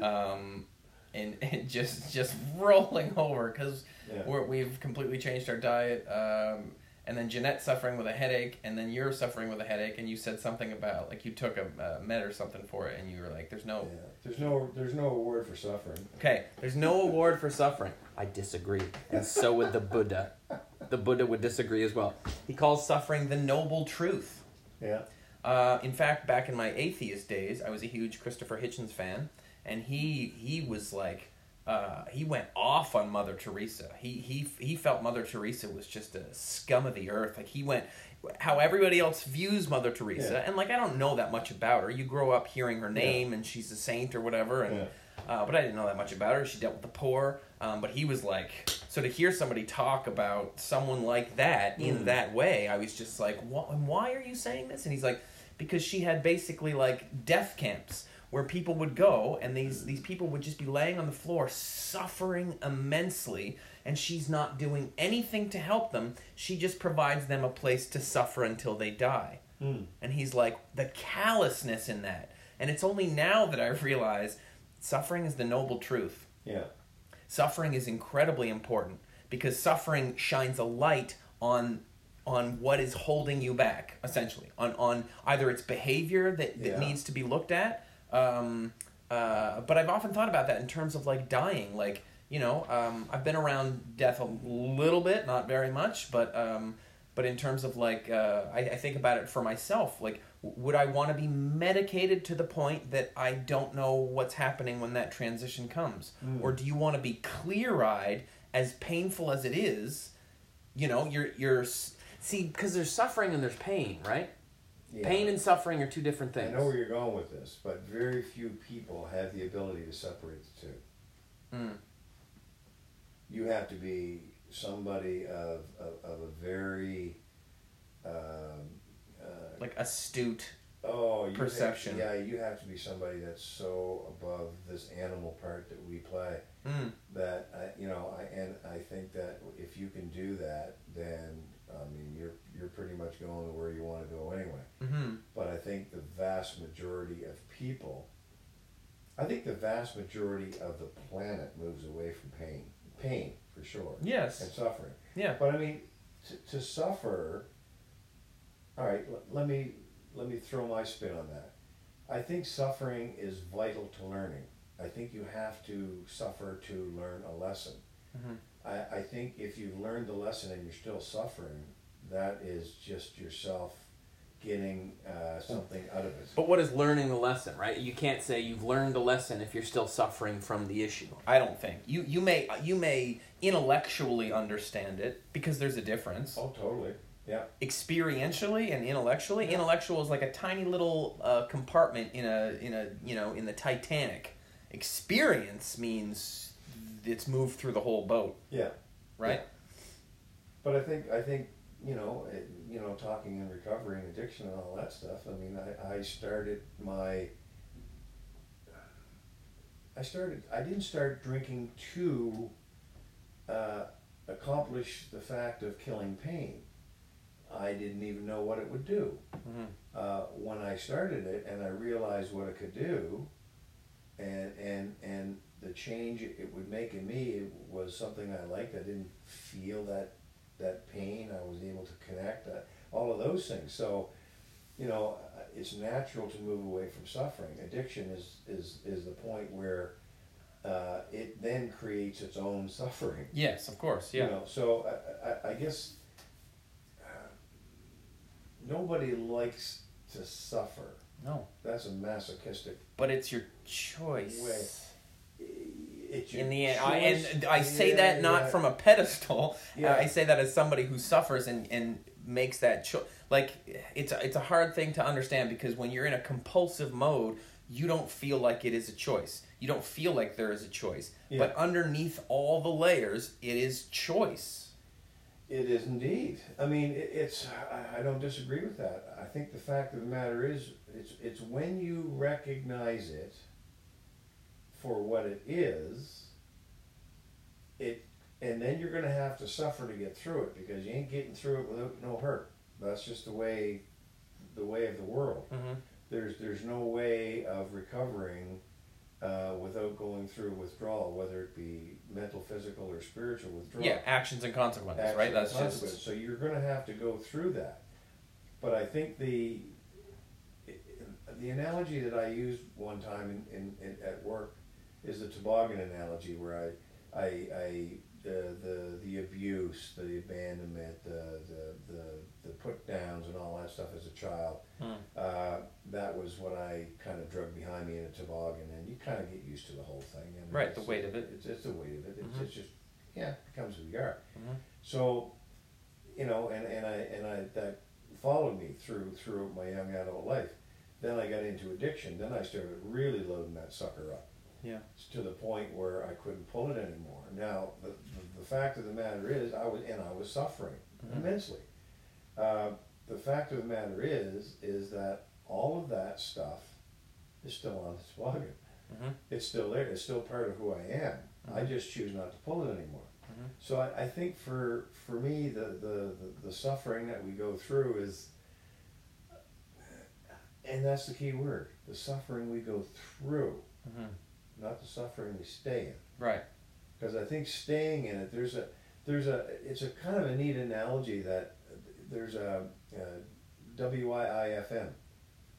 um, and, and just just rolling over because yeah. we're, we've completely changed our diet. Um, and then Jeanette suffering with a headache, and then you're suffering with a headache, and you said something about like you took a, a med or something for it, and you were like, "There's no yeah. There's no there's no award for suffering. okay, there's no award for suffering." I disagree. And so would the Buddha. The Buddha would disagree as well. He calls suffering the noble truth. Yeah. Uh, in fact, back in my atheist days, I was a huge Christopher Hitchens fan, and he he was like, uh, he went off on Mother Teresa. He he he felt Mother Teresa was just a scum of the earth. Like he went how everybody else views Mother Teresa, Yeah. and like I don't know that much about her. You grow up hearing her name, and she's a saint or whatever, and. Yeah. Uh, but I didn't know that much about her. She dealt with the poor. Um, but he was like, so to hear somebody talk about someone like that in Mm. that way, I was just like, what, and why are you saying this? And he's like, because she had basically like death camps where people would go and these, these people would just be laying on the floor suffering immensely and she's not doing anything to help them. She just provides them a place to suffer until they die. Mm. And he's like, the callousness in that. And it's only now that I realize suffering is the noble truth. Yeah. Suffering is incredibly important because suffering shines a light on on what is holding you back, essentially. On on either its behavior that, that Yeah. needs to be looked at. Um, uh, but I've often thought about that in terms of like dying. Like, you know, um, I've been around death a little bit, not very much, but um, but in terms of like, uh, I, I think about it for myself. Like, w- would I want to be medicated to the point that I don't know what's happening when that transition comes, Mm. or do you want to be clear eyed, as painful as it is? You know, you're you're See, because there's suffering and there's pain, right? Yeah. Pain and suffering are two different things. I know where you're going with this, but very few people have the ability to separate the two. mm, You have to be somebody of of, of a very um, uh, like astute. Oh, perception. Have, yeah, you have to be somebody that's so above this animal part that we play Mm, that I, you know. I and I think that if you can do that, then I mean you're you're pretty much going where you want to go anyway. hmm But I think the vast majority of people, I think the vast majority of the planet moves away from pain, pain for sure, Yes. and suffering. Yeah. But I mean, to, to suffer. All right, l- let me let me throw my spin on that. I think suffering is vital to learning. I think you have to suffer to learn a lesson. Mhm. I, I think if you've learned the lesson and you're still suffering, that is just yourself getting uh, something out of it. But what is learning the lesson, right? You can't say you've learned the lesson if you're still suffering from the issue. I don't think you you may you may intellectually understand it because there's a difference. Oh, totally. Yeah. Experientially and intellectually, intellectual is like a tiny little uh, compartment in a in a you know in the Titanic. Experience means it's moved through the whole boat, Yeah. right? But I think I think you know it, you know talking and recovery and addiction and all that stuff. I mean, I, I started my I started. I didn't start drinking to uh, accomplish the fact of killing pain. I didn't even know what it would do. Mhm. Uh, when I started it and I realized what it could do, and and and the change it would make in me was something I liked. I didn't feel that that pain. I was able to connect. Uh, all of those things. So, you know, uh, it's natural to move away from suffering. Addiction is is is the point where uh, it then creates its own suffering. Yes, of course. Yeah. You know, so I, I, I guess uh, nobody likes to suffer. No, That's a masochistic. but it's your choice. Way. In the end, I, and I say Yeah, that not yeah. from a pedestal. Yeah. I say that as somebody who suffers and, and makes that choice. Like it's a, it's a hard thing to understand because when you're in a compulsive mode, you don't feel like it is a choice. You don't feel like there is a choice. But underneath all the layers, it is choice. It is indeed. I mean, it, it's. I, I don't disagree with that. I think the fact of the matter is, it's it's when you recognize it for what it is. It and then you're going to have to suffer to get through it because you ain't getting through it without no hurt. That's just the way, the way of the world. Mm-hmm. There's there's no way of recovering uh, without going through withdrawal, whether it be mental, physical, or spiritual withdrawal Yeah, actions and consequences, action right? That's just So you're going to have to go through that. But I think the the analogy that I used one time in, in, in at work is the toboggan analogy, where I I, I the, the the abuse, the abandonment, the the, the, the put downs, and all that stuff as a child. Hmm. Uh, that was what I kind of drug behind me in a toboggan, and you kind of get used to the whole thing. I mean, Right, the weight of it. It's, it's the weight of it. It's, Mhm. it's just yeah, it becomes who you are. Mhm. So, you know, and, and I and I that followed me through through my young adult life. Then I got into addiction. Then I started really loading that sucker up yeah. to the point where I couldn't pull it anymore. Now the, the, the fact of the matter is, I was and I was suffering Mhm. immensely. Uh, the fact of the matter is, is that all of that stuff is still on this wagon. Mhm. It's still there. It's still part of who I am. I Mhm. just choose not to pull it anymore. Mhm. So I, I think for for me, the, the, the, the suffering that we go through is, and that's the key word, the suffering we go through, Mhm. Not the suffering we stay in. Right. Because I think staying in it, there's a, there's a, it's a kind of a neat analogy that there's a, a WIIFM,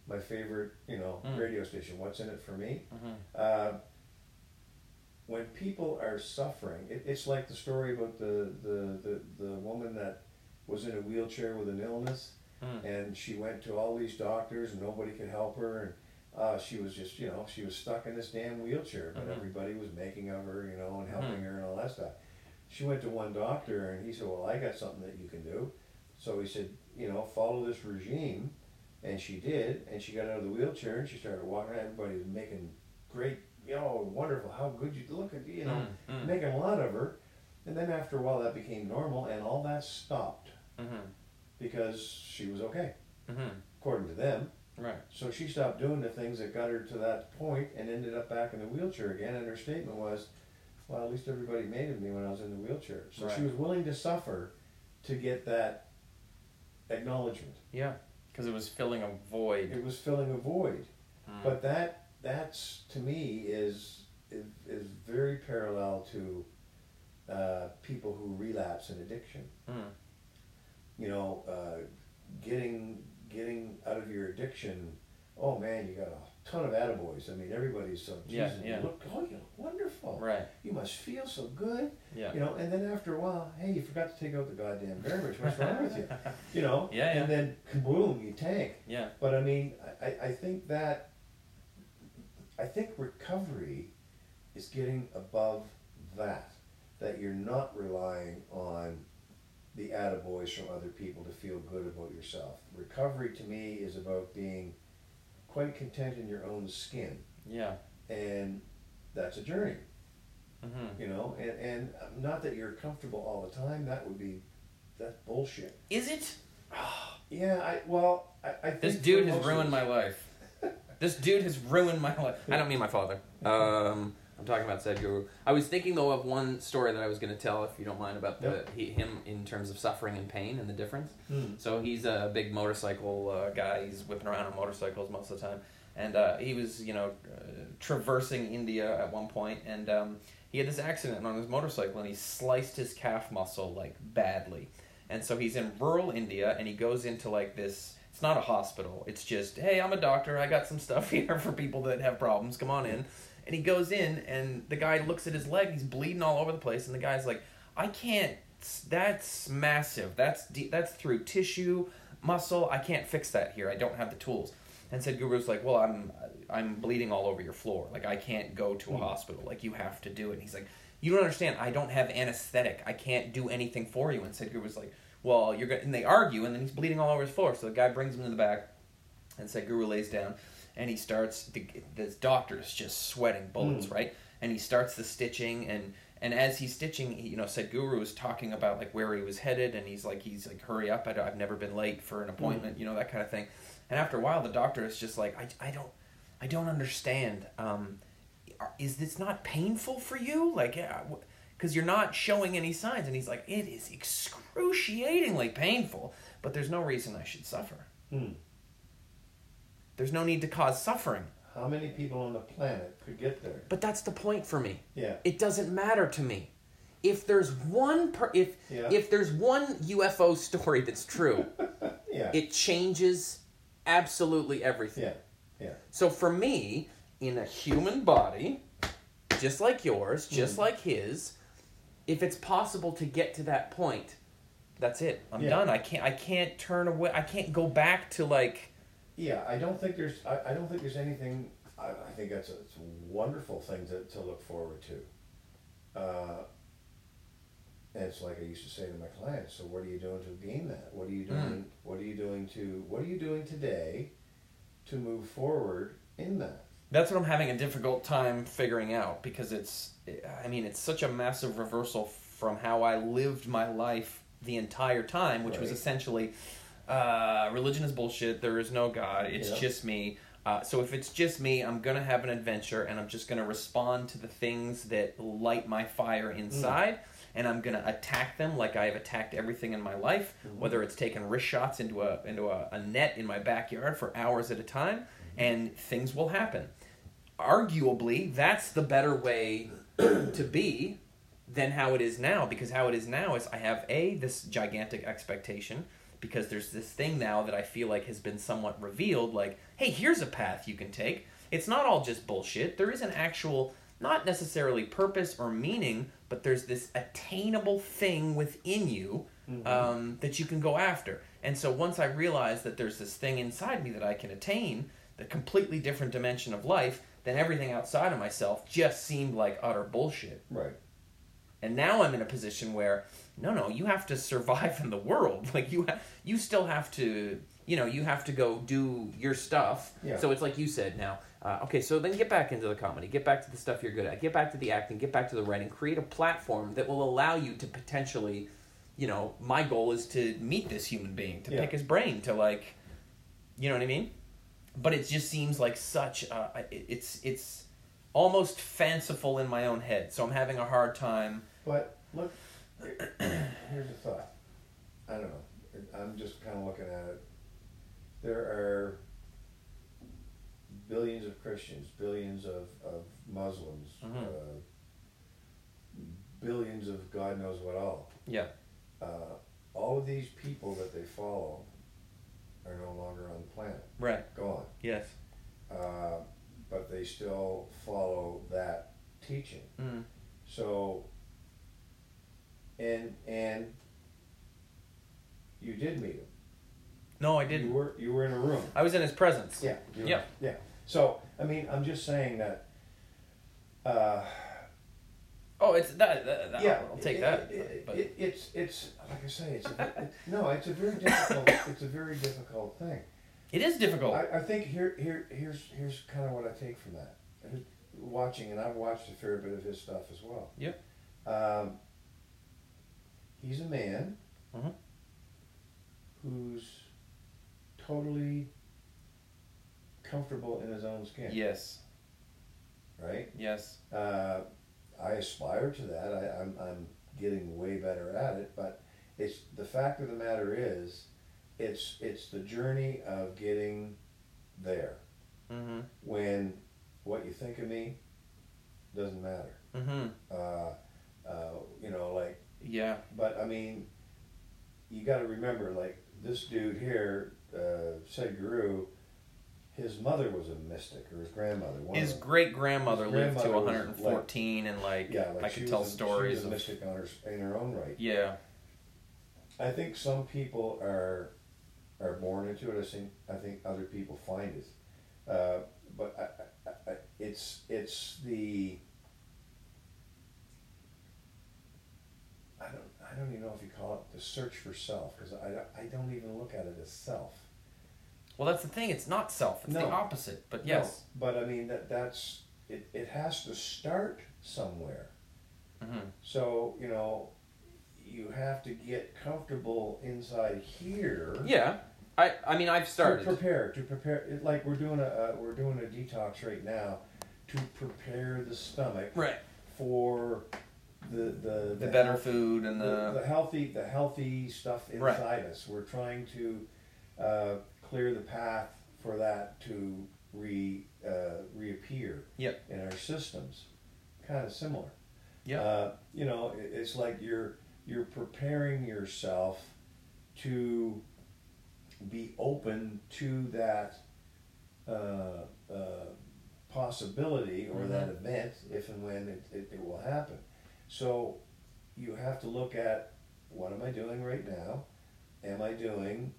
my favorite, you know, Mm. radio station. What's in it for me? Mhm. Uh, when people are suffering, it, it's like the story about the, the, the, the woman that was in a wheelchair with an illness, Mm. and she went to all these doctors, and nobody could help her, and uh, she was just, you know, she was stuck in this damn wheelchair, but Mhm. everybody was making of her, you know, and helping Mhm. her and all that stuff. She went to one doctor, and he said, "Well, I got something that you can do." So he said, "You know, follow this regime," and she did, and she got out of the wheelchair, and she started walking. around. Everybody was making great, you know, wonderful. How good you look at, you know, Mm, mm. making a lot of her. And then after a while, that became normal, and all that stopped Mhm. because she was okay, Mhm. according to them. Right. So she stopped doing the things that got her to that point and ended up back in the wheelchair again. And her statement was, "Well, at least everybody made of me when I was in the wheelchair." So she was willing to suffer to get that acknowledgement. Yeah. Because it was filling a void. It was filling a void. Mm. But that that's to me is is, is very parallel to uh, people who relapse in addiction. Mm. You know, uh, getting getting out of your addiction. Oh man, you got a ton of attaboys. I mean, everybody's so. Yeah, Jesus, yeah. You look, oh, you look wonderful. Right. You must feel so good. Yeah. You know, and then after a while, hey, you forgot to take out the goddamn garbage. What's wrong with you? You know. Yeah, yeah. And then kaboom, you tank. Yeah. But I mean, I, I think that I think recovery is getting above that. That you're not relying on the attaboys from other people to feel good about yourself. Recovery to me is about being quite content in your own skin. Yeah. And that's a journey, Mm-hmm. you know, and, and not that you're comfortable all the time, that would be, that's bullshit. Is it? Yeah, I, well, I, I think This dude has ruined my life. This dude has ruined my life. I don't mean my father. Um, I'm talking about Sadhguru. I was thinking though of one story that I was going to tell, if you don't mind, about the he, him in terms of suffering and pain and the difference. Hmm. So he's a big motorcycle uh, guy. He's whipping around on motorcycles most of the time, and uh, he was you know uh, traversing India at one point, and um, he had this accident on his motorcycle, and he sliced his calf muscle like badly, and so he's in rural India, and he goes into like this. It's not a hospital. It's just, hey, I'm a doctor. I got some stuff here for people that have problems. Come on in. And he goes in, and the guy looks at his leg. He's bleeding all over the place, and the guy's like, I can't. That's massive. That's deep, that's through tissue, muscle. I can't fix that here. I don't have the tools. And Sadhguru's like, well, I'm I'm bleeding all over your floor. Like I can't go to a Hmm. hospital. Like you have to do it. And he's like, you don't understand. I don't have anesthetic. I can't do anything for you. And Sadhguru was like, well, you're going. And they argue, and then he's bleeding all over his floor. So the guy brings him to the back, and Sadhguru lays down, and he starts. The, this doctor's just sweating bullets, Mm. right? And he starts the stitching, and and as he's stitching, he, you know, Sadhguru is talking about like where he was headed, and he's like, he's like, hurry up! I I've never been late for an appointment, you know, that kind of thing. And after a while, the doctor is just like, I, I don't, I don't understand. Um, is this not painful for you? Like, yeah, because you're not showing any signs. And he's like, it is excruciatingly painful, but there's no reason I should suffer. Hmm. There's no need to cause suffering. How many people on the planet could get there? But that's the point for me. Yeah. It doesn't matter to me. If there's one per, if Yeah. if there's one UFO story that's true, Yeah. it changes absolutely everything. yeah. Yeah. So for me, in a human body, just like yours, just Mm. like his, if it's possible to get to that point, that's it. I'm Yeah. done. I can't I can't turn away. I can't go back to like Yeah, I don't think there's. I, I don't think there's anything. I, I think that's a, it's a wonderful thing to, to look forward to. Uh, and it's like I used to say to my clients. So what are you doing to gain that? What are you doing? What are you doing to? What are you doing today to move forward in that? that's what I'm having a difficult time figuring out because it's I mean, it's such a massive reversal from how I lived my life the entire time, which was essentially uh, religion is bullshit. There is no God. It's Yeah. just me. Uh, so if it's just me, I'm gonna have an adventure, and I'm just gonna respond to the things that light my fire inside, and I'm gonna attack them like I've attacked everything in my life. Mhm. Whether it's taking wrist shots into a into a, a net in my backyard for hours at a time, and things will happen. Arguably, that's the better way to be than how it is now because how it is now is I have a this gigantic expectation because there's this thing now that I feel like has been somewhat revealed like hey here's a path you can take. It's not all just bullshit. There is an actual not necessarily purpose or meaning but there's this attainable thing within you um, that you can go after. And so once I realized that there's this thing inside me that I can attain the completely different dimension of life then everything outside of myself just seemed like utter bullshit. Right. and now I'm in a position where no, no, you have to survive in the world. Like you, ha- you still have to, you know, you have to go do your stuff. Yeah. So it's like you said now. Uh, okay, so then get back into the comedy, get back to the stuff you're good at, get back to the acting, get back to the writing, create a platform that will allow you to potentially, you know, my goal is to meet this human being, to Yeah. pick his brain, to like, you know what I mean? But it just seems like such. Uh, it's it's almost fanciful in my own head. So I'm having a hard time. But look, here's a thought. I don't know. I'm just kind of looking at it. There are billions of Christians, billions of, of Muslims, Mhm. uh, billions of God knows what all. Yeah. Uh, all of these people that they follow are no longer on the planet, Right. gone. Yes. Uh, but they still follow that teaching. Mm. So, and and you did meet him. No, I didn't. You were you were in a room. I was in his presence. Yeah. Yeah. Yeah. So I mean, I'm just saying that. Uh, Oh, it's that. that, that yeah, I'll take it- that. It, but it, it's it's like I say, it's a, it, no, it's a very difficult. it's a very difficult thing. it is difficult. I, I think here here here's here's kind of what I take from that. Watching, and I've watched a fair bit of his stuff as well. Yep. Um, he's a man Mhm. who's totally comfortable in his own skin. yes. right? Yes. Uh, I aspire to that. I, I'm, I'm getting way better at it, but it's the fact of the matter is, it's it's the journey of getting there. Mm-hmm. When what you think of me doesn't matter. Mm-hmm. Uh, uh, you know, like, Yeah. but I mean, you got to remember, like this dude here, uh, Sadhguru, his mother was a mystic, or his grandmother. One His of great grandmother lived to grandmother was 114, and like, Yeah, like I could tell a- stories She was a of. mystic on her, in her own right. Yeah. I think some people are are born into it. I think I think other people find it, uh, but I, I, it's it's the I don't I don't even know if you call it the search for self because I, don't- I don't even look at it as self. Well, that's the thing. It's not self. It's the opposite. But yes. No, but I mean that that's it. It has to start somewhere. Mm-hmm. So you know, you have to get comfortable inside here. Yeah. I. I mean, I've started To prepare, to prepare, it, like we're doing a, uh, we're doing a detox right now, to prepare the stomach Right. for the the The better health- food and the, the. the healthy the healthy stuff Right. inside us. We're trying to uh, clear the path for that to re uh, reappear Yep. in our systems. Kind of similar. Yep. Uh, you know, it, it's like you're you're preparing yourself to be open to that uh, uh, possibility or that event if and when it, it, it will happen. So you have to look at what am I doing right now? Am I doing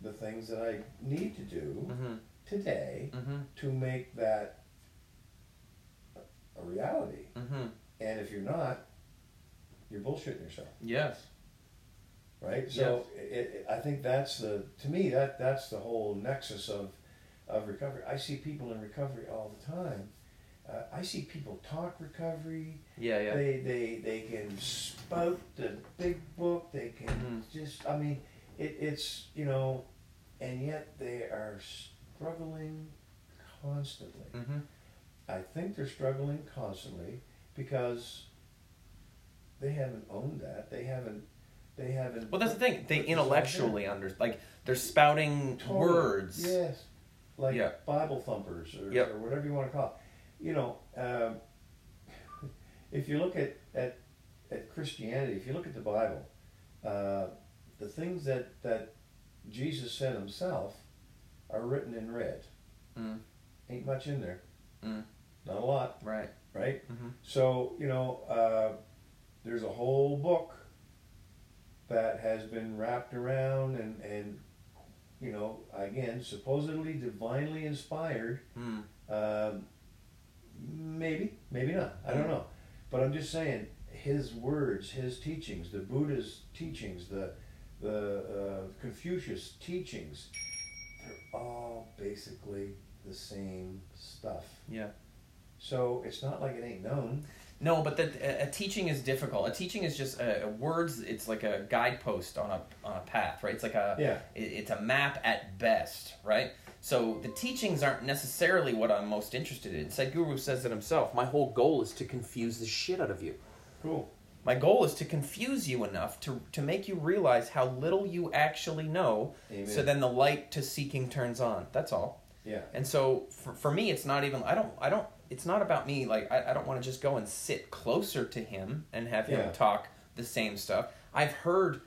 the things that I need to do Mm-hmm. today Mm-hmm. to make that a- reality? Mm-hmm. And if you're not, you're bullshitting yourself, Yes. right? So it, it, I think that's the to me that that's the whole nexus of of recovery. I see people in recovery all the time. Uh, I see people talk recovery. Yeah. Yeah. They they they can spout the big book. They can Mhm. just I mean it, it's you know, and yet they are struggling constantly. mm-hmm. I think they're struggling constantly because they haven't owned that. They haven't. They haven't. Well, that's the thing. They put this out intellectually under like they're spouting. Totally. words. Yes, like Yeah. Bible thumpers or, Yep. or whatever you want to call it. You know, um, if you look at, at at Christianity, if you look at the Bible, uh, the things that that Jesus said himself are written in red. Mm. Ain't much in there. Mm. Not a lot, Right. right? Mm-hmm. So, you know, uh, there's a whole book that has been wrapped around and, and you know, again, supposedly divinely inspired. Mm. Um, maybe, maybe not. I don't know. But I'm just saying, his words, his teachings, the Buddha's teachings, the the uh, Confucius teachings, they're all basically the same stuff. Yeah. So it's not like it ain't known. No, but that a, a teaching is difficult. A teaching is just a, a words. It's like a guidepost on a on a path, right? It's like a Yeah. it, it's a map at best, right? So the teachings aren't necessarily what I'm most interested in. Sadhguru says it himself. My whole goal is to confuse the shit out of you. Cool. My goal is to confuse you enough to to make you realize how little you actually know. Amen. So then the light to seeking turns on. That's all. yeah. And so for, for me, it's not even, I don't, I don't, it's not about me. Like, I, I don't want to just go and sit closer to him and have him Yeah. talk the same stuff. I've heard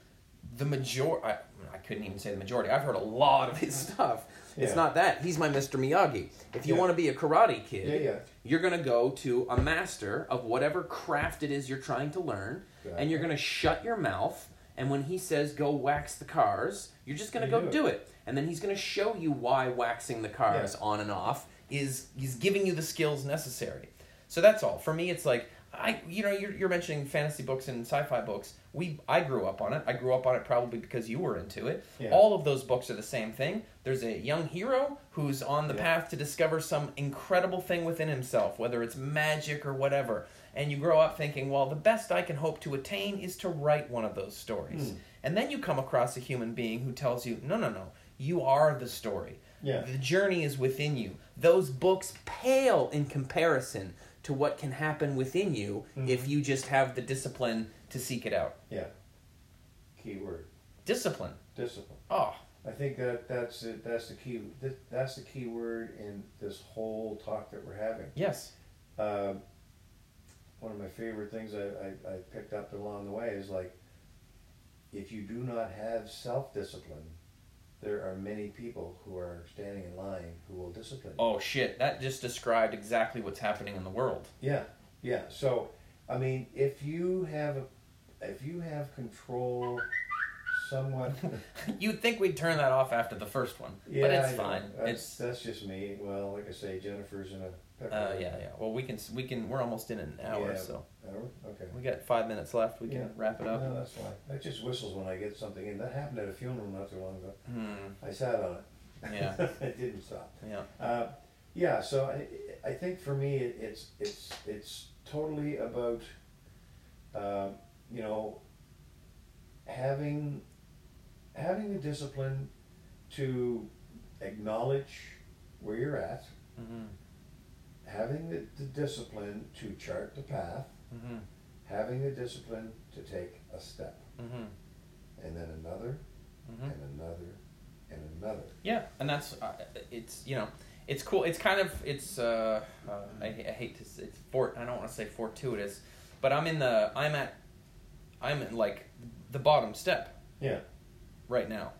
the majority, I, I couldn't even say the majority. I've heard a lot of his stuff. It's Yeah. not that. He's my Mr. Miyagi. If you Yeah. want to be a karate kid, yeah. you're going to go to a master of whatever craft it is you're trying to learn, and you're going to shut your mouth. And when he says go wax the cars, you're just going to go do it. do it. And then he's going to show you why waxing the cars on and off is he's giving you the skills necessary. So that's all. For me, it's like I, you know, you're, you're mentioning fantasy books and sci-fi books. We, I grew up on it. I grew up on it probably because you were into it. Yeah. All of those books are the same thing. There's a young hero who's on the Yeah. path to discover some incredible thing within himself, whether it's magic or whatever. And you grow up thinking, well, the best I can hope to attain is to write one of those stories. Hmm. And then you come across a human being who tells you, no, no, no, You are the story. Yeah. The journey is within you. Those books pale in comparison to what can happen within you if Mhm. you just have the discipline to seek it out. Yeah. Key word. Discipline. Discipline. Oh, I think that that's it. That's the key. th- That's the key word in this whole talk that we're having. yes. Um, one of my favorite things I, I, I picked up along the way is like, if you do not have self discipline, there are many people who are standing in line who will discipline. you. Oh shit, that just described exactly what's happening in the world. Yeah, yeah. So, I mean, if you have a, if you have control, somewhat. You'd think we'd turn that off after the first one, yeah, but it's fine. That's, It's that's just me. Well, like I say, Jennifer's in a. Pepper uh, yeah, yeah. Well, we can we can we're almost in an hour, Yeah. so Hour? Okay. we got five minutes left. We can Yeah. wrap it up. No, that's fine. That just whistles when I get something in. That happened at a funeral not too long ago. Hmm. I sat on it. Yeah. it didn't stop. Yeah. Uh, yeah, so I, I think for me it, it's it's it's totally about uh, you know having having the discipline to acknowledge where you're at, Mm-hmm. having the, the discipline to chart the path, Mm-hmm. having the discipline to take a step, Mm-hmm. and then another, Mm-hmm. and another, and another. Yeah, and that's uh, it's you know it's cool. It's kind of it's uh, uh I, I hate to say, it's fort. I don't want to say fortuitous, but I'm in the I'm at I'm in like the bottom step Yeah. right now,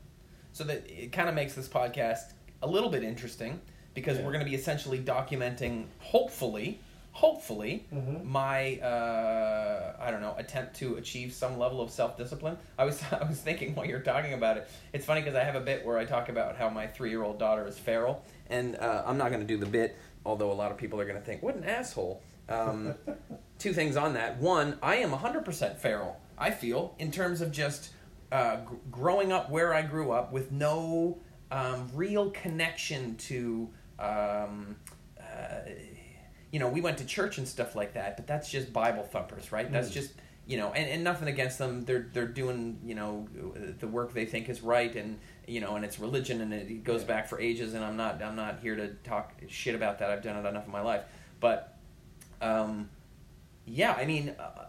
so that it kind of makes this podcast a little bit interesting because Yeah. we're going to be essentially documenting, hopefully, hopefully, Mm-hmm. my uh, I don't know attempt to achieve some level of self discipline. I was I was thinking while you're talking about it, it's funny because I have a bit where I talk about how my three year old daughter is feral, and uh, I'm not going to do the bit, although a lot of people are going to think what an asshole. Um, two things on that. One, I am 100% feral. I feel in terms of just uh, gr- growing up where I grew up with no um, real connection to. Um, uh, you know, we went to church and stuff like that, but that's just Bible thumpers, right? That's Mm. just you know, and, and nothing against them. They're they're doing you know the work they think is right, and you know, and it's religion, and it goes Yeah. back for ages. And I'm not I'm not here to talk shit about that. I've done it enough in my life, but um, yeah, I mean, uh,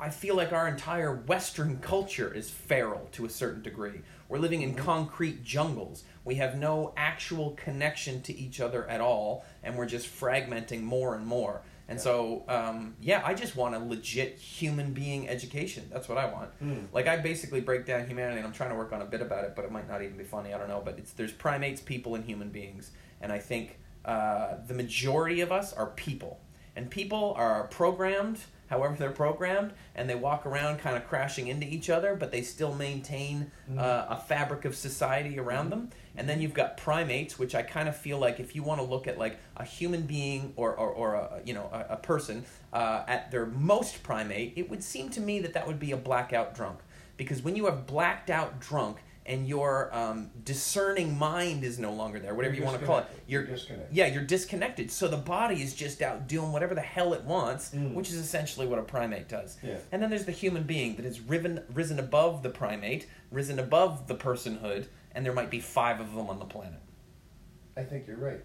I feel like our entire Western culture is feral to a certain degree. We're living in concrete jungles. We have no actual connection to each other at all, and we're just fragmenting more and more. And Yeah. so, um, yeah, I just want a legit human being education. That's what I want. Mm. Like I basically break down humanity, and I'm trying to work on a bit about it, but it might not even be funny. I don't know. But it's there's primates, people, and human beings, and I think uh, the majority of us are people, and people are programmed. However, they're programmed, and they walk around kind of crashing into each other, but they still maintain Mhm. uh, a fabric of society around them. And then you've got primates, which I kind of feel like if you want to look at like a human being or, or, or a, you know a, a person uh, at their most primate, it would seem to me that that would be a blackout drunk. Because when you have blacked out drunk and your um, discerning mind is no longer there, whatever You're you want to call it, you're You're disconnected. yeah, you're disconnected. So the body is just out doing whatever the hell it wants, Mm. which is essentially what a primate does. Yeah. And then there's the human being that has riven, risen above the primate, risen above the personhood, and there might be five of them on the planet. I think you're right.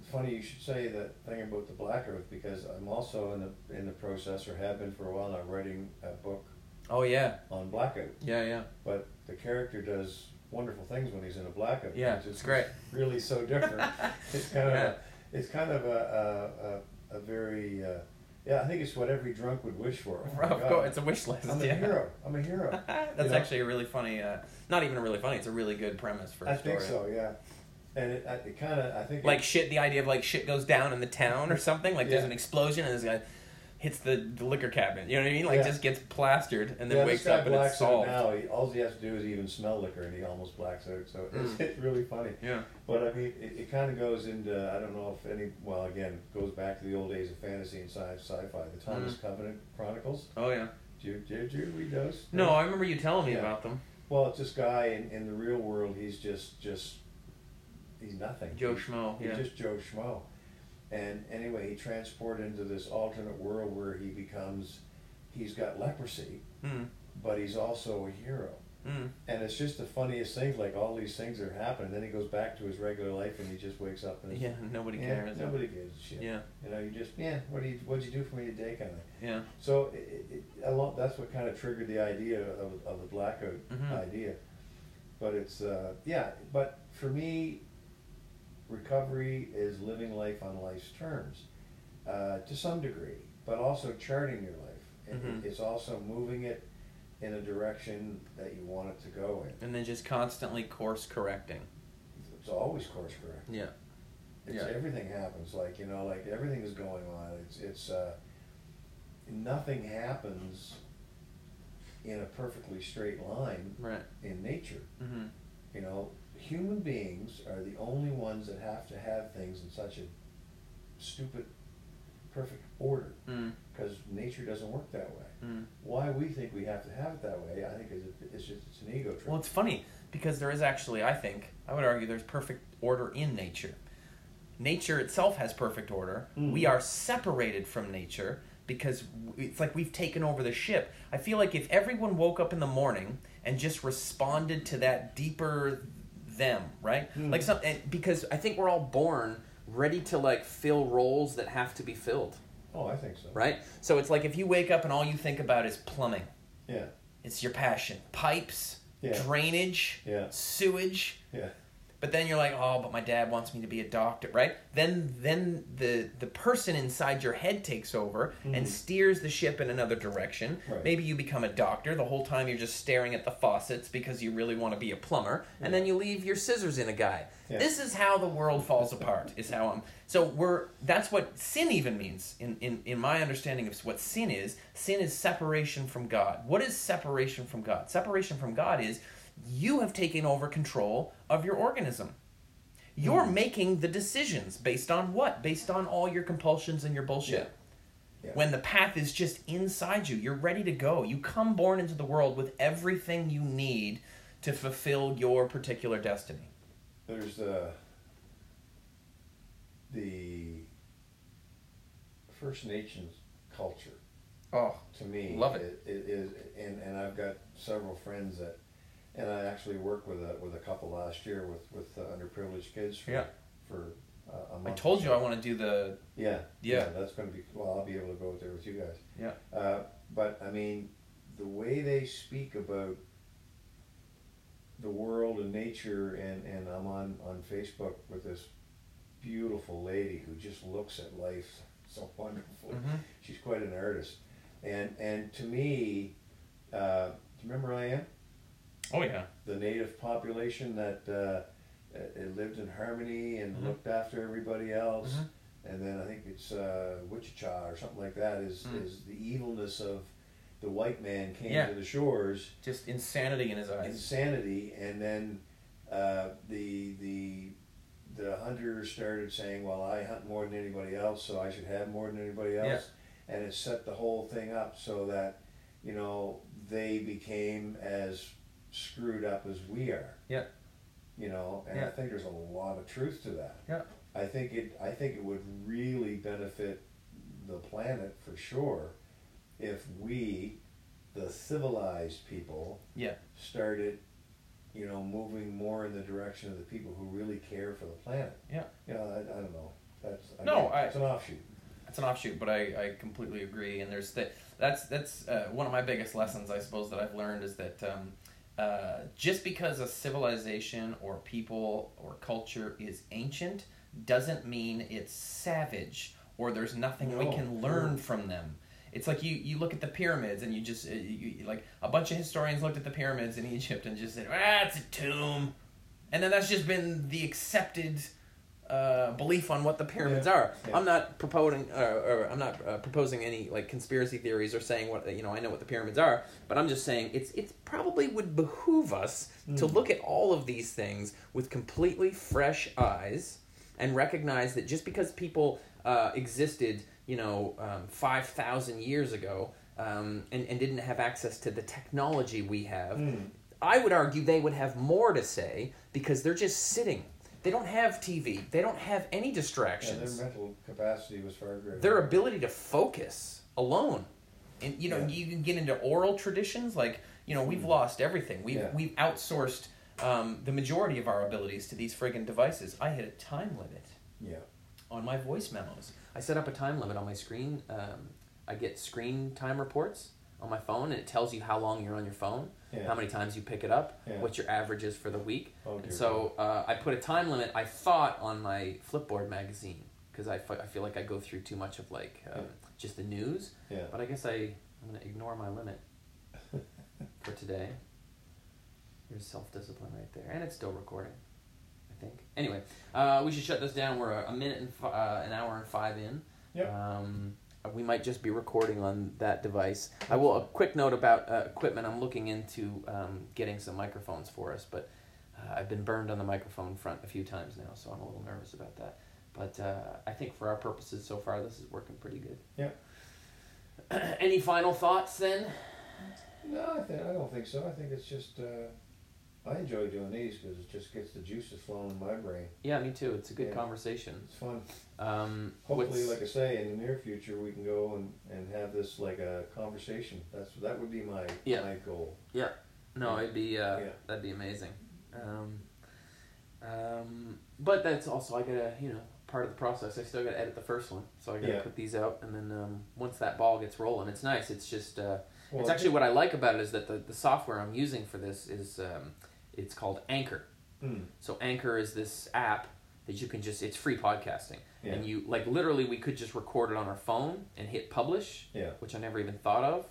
It's funny you should say that thing about the Black Earth because I'm also in the in the process, or have been for a while now, writing a book Oh yeah, on blackout. yeah, yeah, But the character does wonderful things when he's in a blackout. yeah. It's It's great. Really so different. it's kind of Yeah. a, it's kind of a a, a, a very uh, yeah. I think it's what every drunk would wish for. Oh Of God. course, it's a wish list. I'm a yeah. hero. I'm a hero. That's You know? actually a really funny. Uh, not even a really funny. It's a really good premise for a I story. think so. Yeah. And it, it kind of I think it- Like shit, the idea of like shit goes down in the town or something. Like there's an explosion and this guy hits the, the liquor cabinet. You know what I mean? Like Yeah. just gets plastered and then yeah, wakes up and it's solved. now. He, all he has to do is even smell liquor, and he almost blacks out. So it's, Mm. it's really funny. Yeah. But I mean, it, it kind of goes into I don't know if any. Well, again, goes back to the old days of fantasy and science, sci-fi. The Thomas Mm. Covenant Chronicles. Oh yeah. Did you, did you read those? No, I remember you telling me Yeah. about them. Well, it's this guy in, in the real world. He's just just he's nothing. Joe Schmo. He's Yeah. just Joe Schmo. And anyway, he transported into this alternate world where he becomes, he's got leprosy, Mm. but he's also a hero. Mm. And it's just the funniest thing. Like all these things are happening, then he goes back to his regular life, and he just wakes up and Yeah, nobody yeah, cares. nobody gives a shit. Yeah, You know, you just yeah. What do you what'd you do for me today, kind of. yeah. So it, it, a lot, that's what kind of triggered the idea of, of the blackout Mhm. idea. But it's uh, yeah. But for me, recovery is living life on life's terms uh, to some degree, but also charting your life. And Mhm. it's also moving it in a direction that you want it to go in. And then just constantly course correcting. It's always course correcting. Yeah. It's Yeah. everything happens like you know like everything is going on. It's it's uh, nothing happens in a perfectly straight line Right. in nature. Mm-hmm. You know, human beings are the only ones that have to have things in such a stupid, perfect order Mm. because nature doesn't work that way. Mm. Why we think we have to have it that way, I think is it's just it's an ego trip. Well, it's funny because there is actually, I think, I would argue, there's perfect order in nature. Nature itself has perfect order. Mhm. We are separated from nature because it's like we've taken over the ship. I feel like if everyone woke up in the morning and just responded to that deeper them, right? Hmm. Like some, and because I think we're all born ready to like fill roles that have to be filled, oh, I think so. right? So it's like if you wake up and all you think about is plumbing. Yeah. It's your passion. Pipes, Yeah. drainage, Yeah. sewage. Yeah. But then you're like, oh, but my dad wants me to be a doctor, right? Then then the the person inside your head takes over Mhm. and steers the ship in another direction. Right. Maybe you become a doctor. The whole time you're just staring at the faucets because you really want to be a plumber, and then you leave your scissors in a guy. Yeah. This is how the world falls apart. Is how I'm. So we're. That's what sin even means in in in my understanding of what sin is. Sin is separation from God. What is separation from God? Separation from God is you have taken over control of your organism. You're Hmm. making the decisions based on what? Based on all your compulsions and your bullshit. Yeah. Yeah. When the path is just inside you, you're ready to go. You come born into the world with everything you need to fulfill your particular destiny. There's uh, the First Nations culture. Oh, To me, Love it. It, it is, and, and I've got several friends that, and I actually worked with a with a couple last year with with uh, underprivileged kids for Yeah. for uh, a month. I told you. I want to do the Yeah, Yeah. that's going to be well. I'll be able to go out there with you guys. Yeah. Uh, but I mean, the way they speak about the world and nature, and and I'm on on Facebook with this beautiful lady who just looks at life so wonderfully. Mhm. She's quite an artist, and and to me, uh, do you remember I am Oh yeah. the native population that uh, uh, it lived in harmony and Mhm. looked after everybody else. Mhm. And then I think it's uh, Wichita or something like that is Mm. is the evilness of the white man came Yeah. to the shores, Just insanity in his eyes. insanity, and then uh, the the the hunters started saying, "Well, I hunt more than anybody else, so I should have more than anybody else," and it set the whole thing up so that you know they became as screwed up as we are. Yeah. You know, and I think there's a lot of truth to that. Yeah. I think it. I think it would really benefit the planet for sure if we, the civilized people, Yeah. started, you know, moving more in the direction of the people who really care for the planet. Yeah. You know, I, I don't know. That's No, again, I- it's an offshoot. It's an offshoot, but I, I completely agree. And there's that. that's that's uh, one of my biggest lessons, I suppose, that I've learned is that um, uh, just because a civilization or people or culture is ancient doesn't mean it's savage or there's nothing we can learn from them. It's like you, you look at the pyramids and you just uh, you, you- like a bunch of historians looked at the pyramids in Egypt and just said ah it's a tomb, and then that's just been the accepted uh, belief on what the pyramids Yeah. are. Yeah. I'm not proposing, uh, or I'm not uh, proposing any like conspiracy theories or saying what you know. I know what the pyramids are, but I'm just saying it's it's probably would behoove us to Mm. look at all of these things with completely fresh eyes and recognize that just because people uh, existed, you know, um, five thousand years ago. Um, and, and didn't have access to the technology we have. Mm. I would argue they would have more to say because they're just sitting. They don't have TV. They don't have any Yeah, distractions their mental capacity was far greater. their ability to focus alone and you know Yeah. you can get into oral traditions like You know, we've lost everything. We've Yeah. we've outsourced um, the majority of our abilities to these friggin' devices. I hit a time limit Yeah. on my voice memos. I set up a time limit on my screen. Um, I get screen time reports on my phone, and it tells you how long you're on your phone, Yeah. how many times you pick it up, Yeah. what your average is for the week. Oh, And so uh, I put a time limit. I thought on my Flipboard magazine because I, f- I feel like I go through too much of like um, just the news. Yeah. But I guess I I'm gonna ignore my limit for today. There's self discipline right there, and it's still recording. I think. Anyway, uh, we should shut this down. We're a, a minute and fi- uh, an hour and five in. Yep. Um, we might just be recording on that device. I will. A quick note about uh, equipment. I'm looking into um, getting some microphones for us, but uh, I've been burned on the microphone front a few times now, so I'm a little nervous about that. But uh, I think for our purposes so far, this is working pretty good. Yeah. Any final thoughts then? No, I think I don't think so. I think it's just uh, I enjoy doing these because it just gets the juices flowing in my brain. Yeah, me too. It's a good Yeah. conversation. It's fun. Um, Hopefully, what's- like I say, in the near future, we can go and, and have this like a conversation. That's that would be my Yeah. my goal. Yeah. No, it'd be uh, Yeah. that'd be amazing. Um, um, but that's also I gotta you know part of the process. I still gotta edit the first one, so I gotta Yeah. put these out, and then um, once that ball gets rolling, it's nice. It's just uh, Well, it's actually what I like about it is that the, the software I'm using for this is um, it's called Anchor. Mm, So Anchor is this app that you can just it's free podcasting, yeah. and you like literally we could just record it on our phone and hit publish, yeah. which I never even thought of.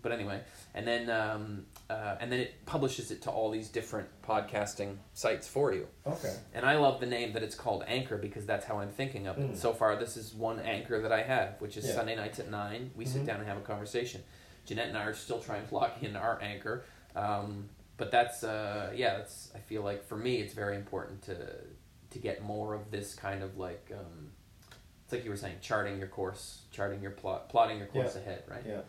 But anyway, and then um, uh, and then it publishes it to all these different podcasting sites for you. Okay. And I love the name that it's called Anchor because that's how I'm thinking of it. Mm. So far, this is one anchor that I have, which is Yeah. Sunday nights at nine. We sit Mhm. down and have a conversation. Jeanette and I are still trying to lock in our anchor, um, but that's uh, yeah. That's I feel like for me, it's very important to to get more of this kind of like um, it's like you were saying, charting your course, charting your plot, plotting your course ahead, right? Yeah.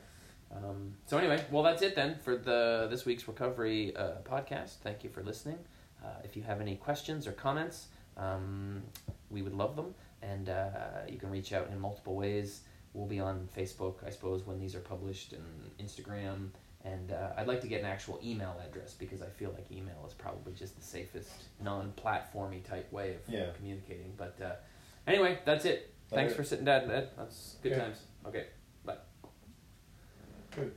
Um, so anyway, well, that's it then for the this week's recovery uh, podcast. Thank you for listening. Uh, if you have any questions or comments, um, we would love them, and uh, you can reach out in multiple ways. We'll be on Facebook, I suppose, when these are published, and Instagram. And uh, I'd like to get an actual email address because I feel like email is probably just the safest, non-platformy type way of Yeah. communicating. But uh, anyway, that's it. Thanks for sitting down, Ed. That's good Okay. times. Okay. Bye. Good.